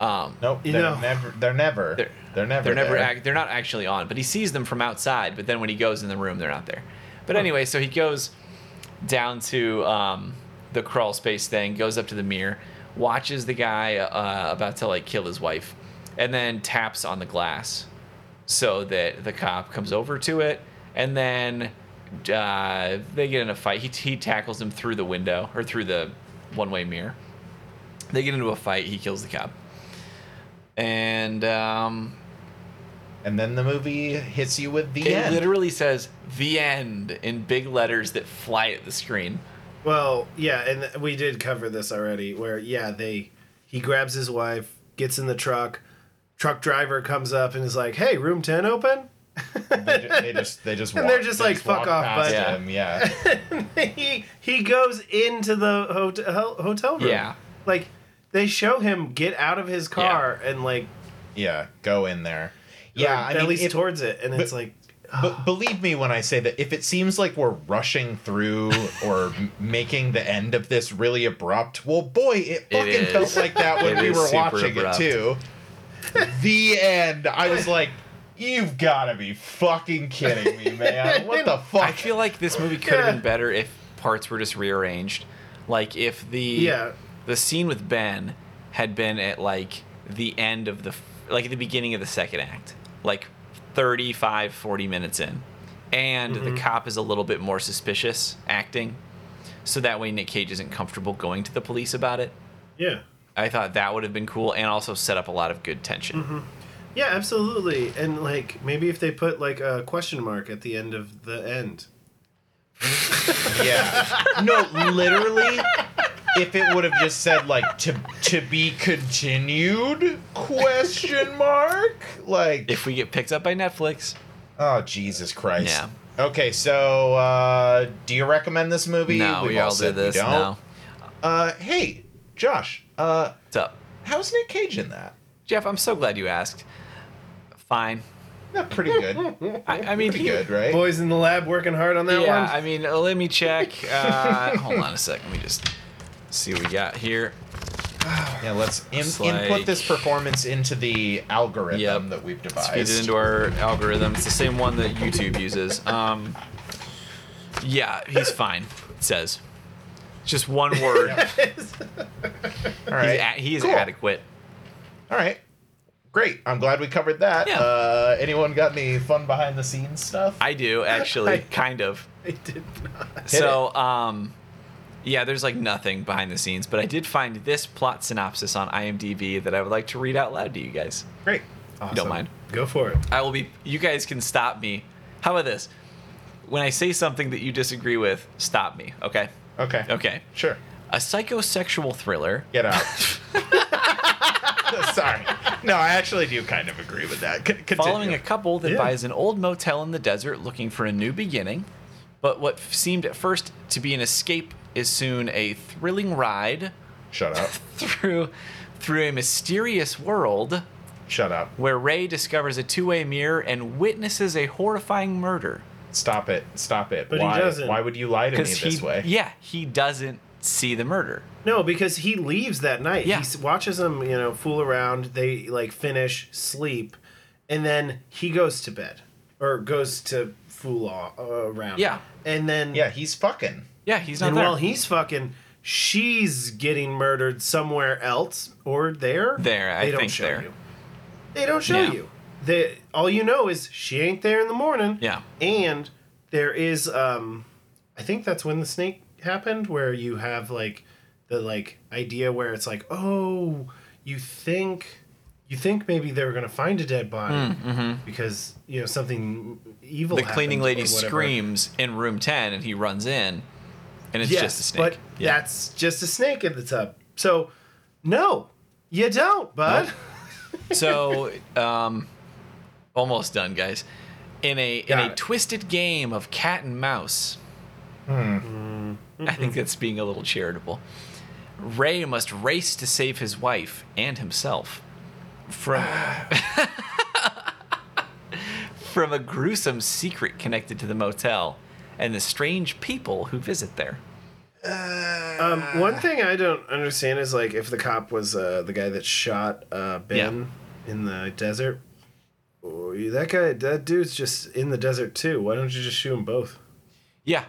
Um nope. You They're know- never. They're never. They're- They're, never. they're never there. they're not actually on, but he sees them from outside, but then when he goes in the room they're not there. But anyway, so he goes down to um, the crawl space thing, goes up to the mirror, watches the guy uh, about to like kill his wife, and then taps on the glass so that the cop comes over to it, and then uh, they get in a fight. He, he tackles him through the window or through the one-way mirror. They get into a fight. He kills the cop, and um, And then the movie hits you with the it end. literally says "the end" in big letters that fly at the screen. Well, yeah, and we did cover this already. Where yeah, they he grabs his wife, gets in the truck. Truck driver comes up and is like, "Hey, room ten open?" they, ju- they just. They just. And they're just they like, "Fuck off, past bud." him, Yeah. he he goes into the hotel hotel room. Yeah. like they show him get out of his car and like Yeah. Go in there. Yeah. I at mean, least if- towards it, and it's like But believe me when I say that if it seems like we're rushing through or making the end of this really abrupt, well, boy, it It fucking is. felt like that when It we were watching abrupt. it too. the end. I was like, you've got to be fucking kidding me, man. What the fuck? I feel like this movie could have Yeah. been better if parts were just rearranged. Like if the Yeah. The scene with Ben had been at like the end of the like at the beginning of the second act, like 35 40 minutes in. And Mm-hmm. the cop is a little bit more suspicious acting. So that way Nick Cage isn't comfortable going to the police about it. yeah, I thought that would have been cool and also set up a lot of good tension. Mm-hmm. yeah, absolutely. And like maybe if they put like a question mark at the end of the end. yeah. No, literally. If it would have just said like to to be continued question mark like If we get picked up by Netflix, Oh Jesus Christ. Yeah. Okay, so uh do you recommend this movie? no, We've we all said did this. We don't. No. Uh hey, Josh, uh What's up? how's Nick Cage in that? Jeff, I'm so glad you asked. Fine. Not pretty good. I, I mean, pretty he- good, right? Boys in the lab working hard on that yeah. one. I mean, uh, let me check. Uh, hold on a sec. Let me just see what we got here. Yeah, let's in, It's input this performance into the algorithm Yep. that we've devised. feed it into our algorithm. It's the same one that YouTube uses. Um, yeah, he's fine. It says just one word. All He's a- he is Cool. adequate. All right. Great. I'm glad we covered that. Yeah. Uh, anyone got any fun behind the scenes stuff? I do actually, I- kind of. I did not. So, um, yeah, there's like nothing behind the scenes, but I did find this plot synopsis on IMDb that I would like to read out loud to you guys. Great. If you don't mind. Go for it. I will be. You guys can stop me. How about this? when I say something that you disagree with, stop me. Okay. Okay. Okay. Sure. A psychosexual thriller. Get out. Sorry. No, I actually do kind of agree with that. C-. Following a couple that Yeah. buys an old motel in the desert looking for a new beginning, but what seemed at first to be an escape is soon a thrilling ride Shut up. through through a mysterious world Shut up. where Ray discovers a two-way mirror and witnesses a horrifying murder. Stop it. Stop it. But he why? doesn't. Why would you lie to me Because this way? yeah, he doesn't see the murder. No, because he leaves that night. Yeah. He watches them, you know, fool around. They like finish, sleep, and then he goes to bed or goes to fool around. Yeah. and then Yeah, he's fucking. Yeah, he's not and there. while he's fucking, she's getting murdered somewhere else or there. There, I they don't think show there. you. They don't show Yeah. you. They all you know is she ain't there in the morning. Yeah. and there is um, I think that's when the snake happened, where you have like the like idea where it's like, oh, you think. You think maybe they were gonna find a dead body because you know something evil. Mm, mm-hmm. the cleaning lady screams in room 10 and he runs in and it's yes, just a snake. but yeah. that's just a snake in the tub. So, no, you don't, bud. so um almost done guys in a in a it. twisted game of cat and mouse i think that's being a little charitable ray must race to save his wife and himself from from a gruesome secret connected to the motel and the strange people who visit there Um, one thing I don't understand is like if the cop was uh, the guy that shot uh, Ben in the desert. oh, That guy, that dude's just in the desert too. Why don't you just shoot them both? yeah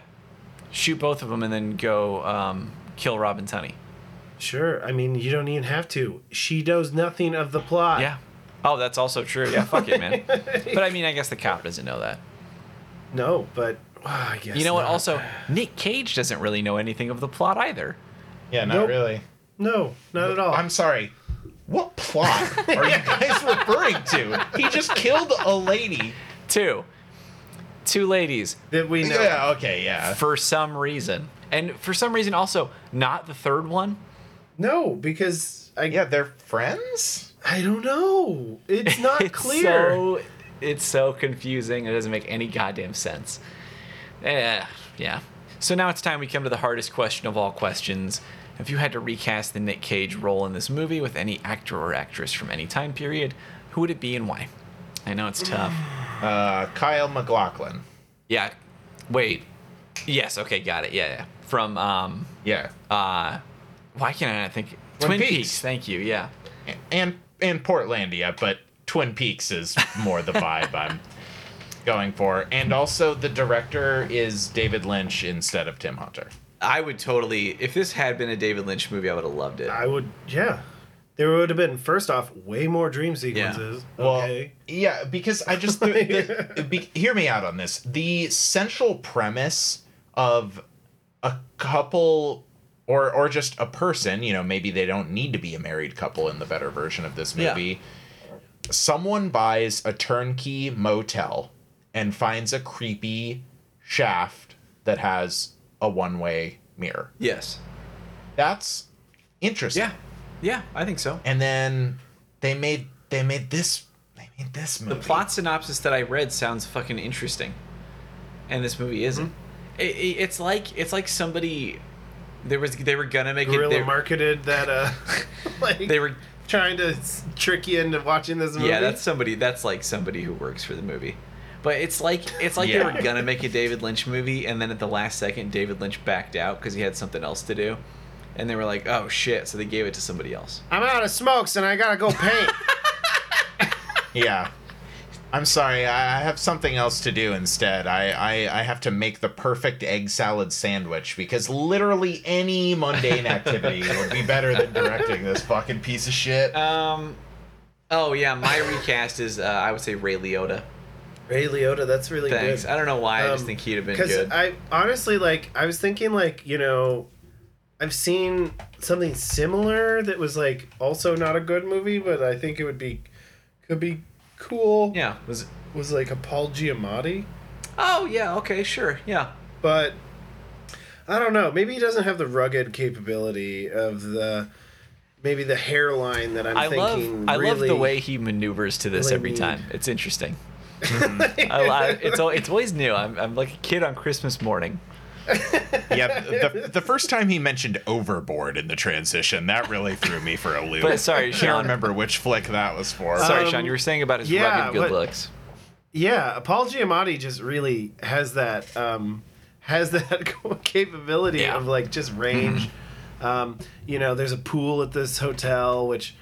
shoot both of them and then go um, kill robin tunney Sure. I mean, you don't even have to. She knows nothing of the plot. Yeah. Oh, that's also true. Yeah, fuck it, man. But I mean, I guess the cop doesn't know that. No, but ah, I guess. You know what? not. Also, Nick Cage doesn't really know anything of the plot either. Yeah, not Nope. really. no, not at all. I'm sorry. What plot are you guys referring to? He just killed a lady. Two. Two ladies that we know. Yeah, okay, yeah. for some reason. And for some reason, also, not the third one. No, because I Yeah, they're friends? I don't know. It's not it's clear. So, it's so confusing. It doesn't make any goddamn sense. Eh, yeah. So now it's time we come to the hardest question of all questions. If you had to recast the Nick Cage role in this movie with any actor or actress from any time period, who would it be and why? I know it's tough. Uh, Kyle MacLachlan. Yeah. Wait. Yes. Okay. Got it. Yeah. Yeah. From um. Yeah. Uh. Why can't I not think? Twin Twin Peaks. Peaks. Thank you. Yeah. and and Portlandia, but Twin Peaks is more the vibe I'm going for. And also the director is David Lynch instead of Tim Hunter. I would totally. If this had been a David Lynch movie, I would have loved it. I would, yeah. There would have been first off way more dream sequences. Well, Okay. yeah, because I just the, the, be, hear me out on this. The central premise of a couple or or just a person, you know, maybe they don't need to be a married couple in the better version of this movie. Yeah. movie. Someone buys a turnkey motel and finds a creepy shaft that has a one-way mirror. yes. That's interesting. Yeah. Yeah, I think so. And then they made they made this they made this movie. The plot synopsis that I read sounds fucking interesting, and this movie isn't. Mm-hmm. It, it- it's like it's like somebody there was they were gonna make it. Guerrilla They, marketed that, uh, like, they were trying to trick you into watching this movie. yeah. That's somebody. That's like somebody who works for the movie. But it's like it's like they were gonna make a David Lynch movie, and then at the last second, David Lynch backed out because he had something else to do, and they were like, "Oh shit!" So they gave it to somebody else. I'm out of smokes and I gotta go paint. Yeah. I'm sorry, I I have something else to do instead. I, I, I have to make the perfect egg salad sandwich because literally any mundane activity would be better than directing this fucking piece of shit. Um. Oh yeah, my recast is uh, I would say Ray Liotta. Ray Liotta, that's really Thanks. good. I don't know why. I just Um, think he'd have been Because good. I honestly like, I was thinking like, you know, I've seen something similar that was like also not a good movie, but I think it would be, could be cool. yeah. Was Was like a Paul Giamatti. Oh yeah, okay, sure, yeah. but I don't know. Maybe he doesn't have the rugged capability of the maybe the hairline that I'm I love thinking. I love the way he maneuvers to this really every need. time. It's interesting. I, I, it's al- it's always new. I'm, I'm like a kid on Christmas morning. yeah, the, the first time he mentioned overboard in the transition, that really threw me for a loop. But sorry, Sean. I can't remember which flick that was for. Sorry, Um, Sean. You were saying about his yeah, rugged good what- looks. Yeah, Paul Giamatti just really has that um, has that capability Yeah. of like just range. um, you know, there's a pool at this hotel, which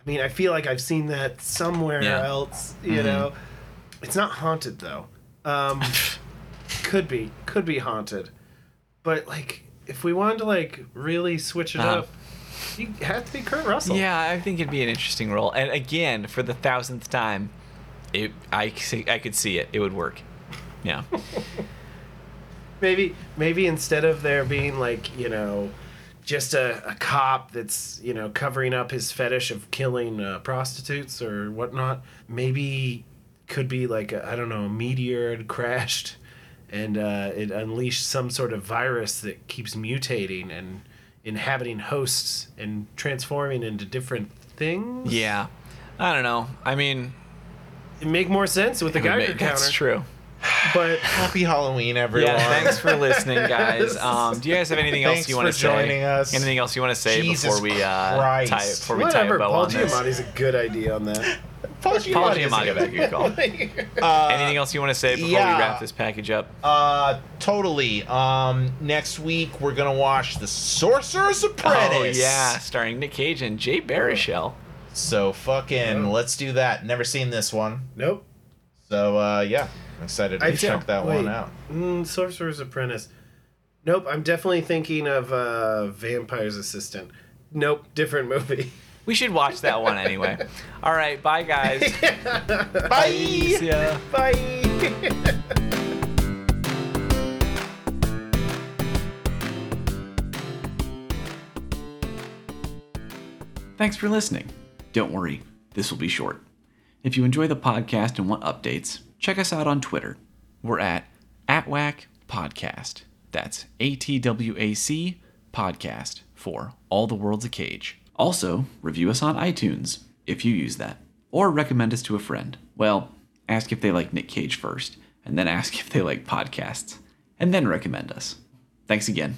I mean, I feel like I've seen that somewhere Yeah. else. You know, it's not haunted though. Um, could be, could be haunted, but like if we wanted to like really switch it Uh-huh. up, you have to be Kurt Russell. Yeah, I think it'd be an interesting role. And again, for the thousandth time, it I I could see it. It would work. Yeah. maybe maybe instead of there being like you know just a, a cop that's you know covering up his fetish of killing uh, prostitutes or whatnot maybe could be like I I don't know a meteor had crashed and uh, it unleashed some sort of virus that keeps mutating and inhabiting hosts and transforming into different things Yeah. I don't know. I mean, It'd make more sense with the it would Geiger make- counter that's true. but Happy Halloween, everyone. Yeah, thanks for listening, guys. Um, do you guys have anything else you want to for say? joining us. Anything else you want to say Jesus before we uh, Christ. tie before we tie a whatever bow Paul on this? Giamatti's a good idea on that Paul Paul Giamatti is a Giamatti, good good call. Uh, Anything else you want to say before yeah. we wrap this package up? Uh, totally. Um, next week we're gonna watch The Sorcerer's Apprentice. Oh yeah, starring Nick Cage and Jay Baruchel. So fucking, Oh. let's do that. Never seen this one, nope so uh, yeah, I'm excited to I check that wait. one out. Mm, Sorcerer's Apprentice. Nope, I'm definitely thinking of uh, Vampire's Assistant. Nope, different movie. We should watch that one anyway. All right, bye guys. Bye. See. Bye. Thanks for listening. Don't worry, this will be short. If you enjoy the podcast and want updates, check us out on Twitter. We're at AtWac Podcast. That's A T W A C Podcast for All the World's a Cage. Also, review us on iTunes if you use that, or recommend us to a friend. Well, ask if they like Nick Cage first, and then ask if they like podcasts, and then recommend us. Thanks again.